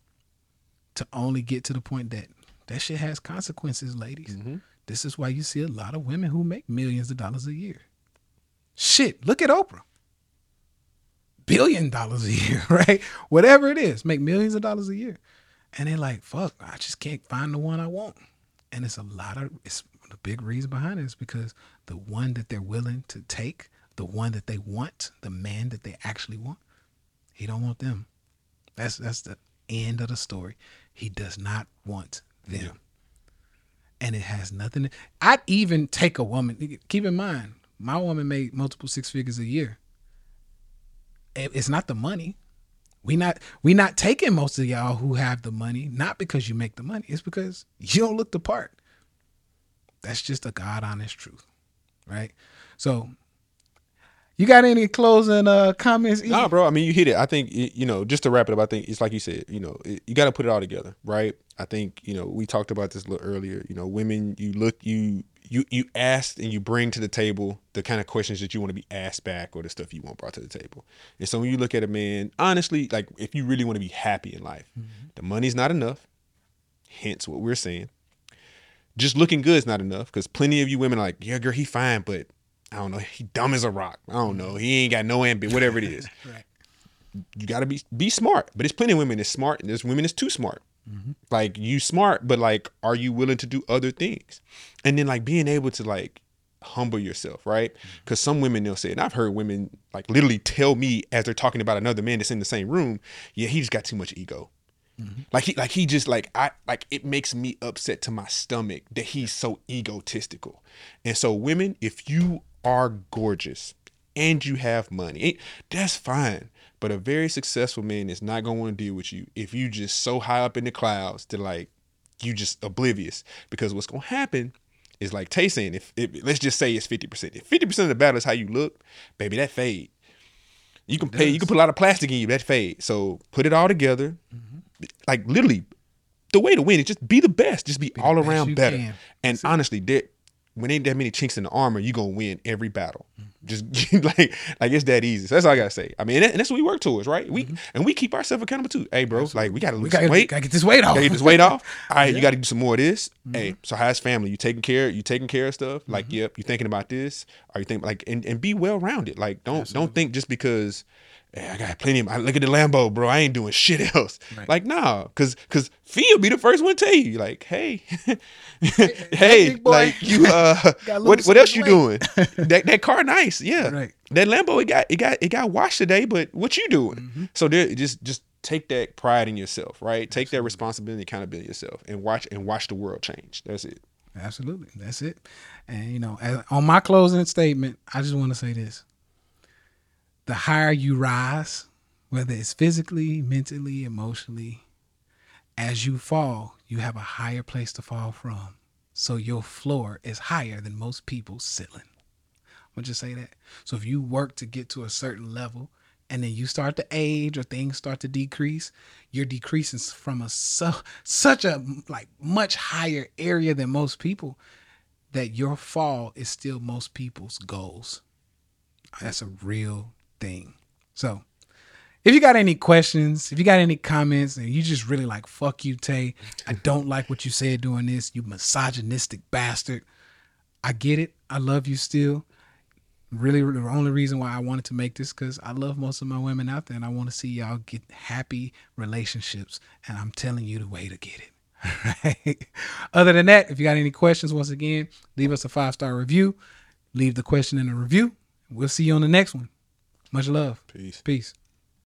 to only get to the point that that shit has consequences, ladies.
Mm-hmm.
This is why you see a lot of women who make millions of dollars a year. Shit, look at Oprah. Billion dollars a year, [LAUGHS] right? Whatever it is, make millions of dollars a year. And they're like, fuck, I just can't find the one I want. And it's a lot of it's the big reason behind it is because the one that they're willing to take, the one that they want, the man that they actually want, he don't want them. That's that's the end of the story. He does not want them.
Yeah.
And it has nothing. To, I'd even take a woman. Keep in mind, my woman made multiple six figures a year. It's not the money. We not we not taking most of y'all who have the money, not because you make the money. It's because you don't look the part. That's just a God honest truth, right? So, you got any closing uh comments? E?
Nah, bro. I mean, you hit it. I think you know. Just to wrap it up, I think it's like you said. You know, it, you got to put it all together, right? I think you know we talked about this a little earlier. You know, women, you look, you you you ask and you bring to the table the kind of questions that you want to be asked back, or the stuff you want brought to the table. And so when you look at a man, honestly, like if you really want to be happy in life, the money's not enough. Hence what we're saying. Just looking good is not enough because plenty of you women are like, yeah, girl, he fine, but I don't know, he dumb as a rock. I don't know, he ain't got no ambition, whatever it is [LAUGHS]
Right.
you got to be be smart. But there's plenty of women that's smart, and there's women that's too smart. Mm-hmm. Like you smart, but like, are you willing to do other things? And then like being able to like humble yourself, right? Mm-hmm. Because some women they'll say, and I've heard women like literally tell me as they're talking about another man that's in the same room, yeah, he just got too much ego. Mm-hmm. Like he like he just like I like it makes me upset to my stomach that he's so egotistical. And so women, if you are gorgeous and you have money, that's fine. But a very successful man is not gonna want to deal with you if you just so high up in the clouds that like you just oblivious. Because what's gonna happen is like Tay saying, if, if let's just say it's fifty percent. If fifty percent of the battle is how you look, baby, that fade. You can pay. You can put a lot of plastic in you. That fade. So put it all together. Mm-hmm. Like literally, the way to win is just be the best. Just be,
the
all around better.
can.
And honestly, there when ain't that many chinks in the armor, you gonna win every battle. Just [LAUGHS] like like it's that easy. So that's all I gotta say. I mean, and, that- that's what we work towards, right? We mm-hmm. and we keep ourselves accountable too. Hey, bro, like we gotta lose
We gotta,
weight.
gotta get this weight off.
Gotta get this weight off. [LAUGHS] All right, you got to do some more of this. Mm-hmm. Hey, so how's family? You taking care? You taking care of stuff? Like, mm-hmm. yep. You thinking about this? Are you thinking like and, and be well rounded? Like, don't don't think just because. Hey, I got plenty of. I look at the Lambo, bro. I ain't doing shit [LAUGHS] else.
Right.
Like, nah, cause cause Fia be the first one to tell you, like, hey, [LAUGHS] hey,
big
like you, uh, [LAUGHS] what what else you
something
doing? that that car nice, yeah.
Right.
That Lambo, it got it got it got washed today, but what you doing?
Mm-hmm.
So there, just just take that pride in yourself, right? Take that responsibility, accountability in yourself, and watch and watch the world change. That's it.
Absolutely. That's it. And, you know, as, on my closing statement, I just want to say this the higher you rise, whether it's physically, mentally, emotionally, as you fall, you have a higher place to fall from. So your floor is higher than most people's ceiling. I'm gonna just say that. So if you work to get to a certain level and then you start to age or things start to decrease, you're decreasing from a so such a like much higher area than most people that your fall is still most people's goals. That's a real thing. So if you got any questions, if you got any comments, and you just really like, fuck you, Tay. I [LAUGHS] don't like what you said doing this, you misogynistic bastard. I get it. I love you still. Really, the only reason why I wanted to make this because I love most of my women out there, and I want to see y'all get happy relationships. And I'm telling you the way to get it. [LAUGHS] Right. Other than that, if you got any questions, once again, leave us a five star review. Leave the question in the review. We'll see you on the next one. Much love.
Peace.
Peace.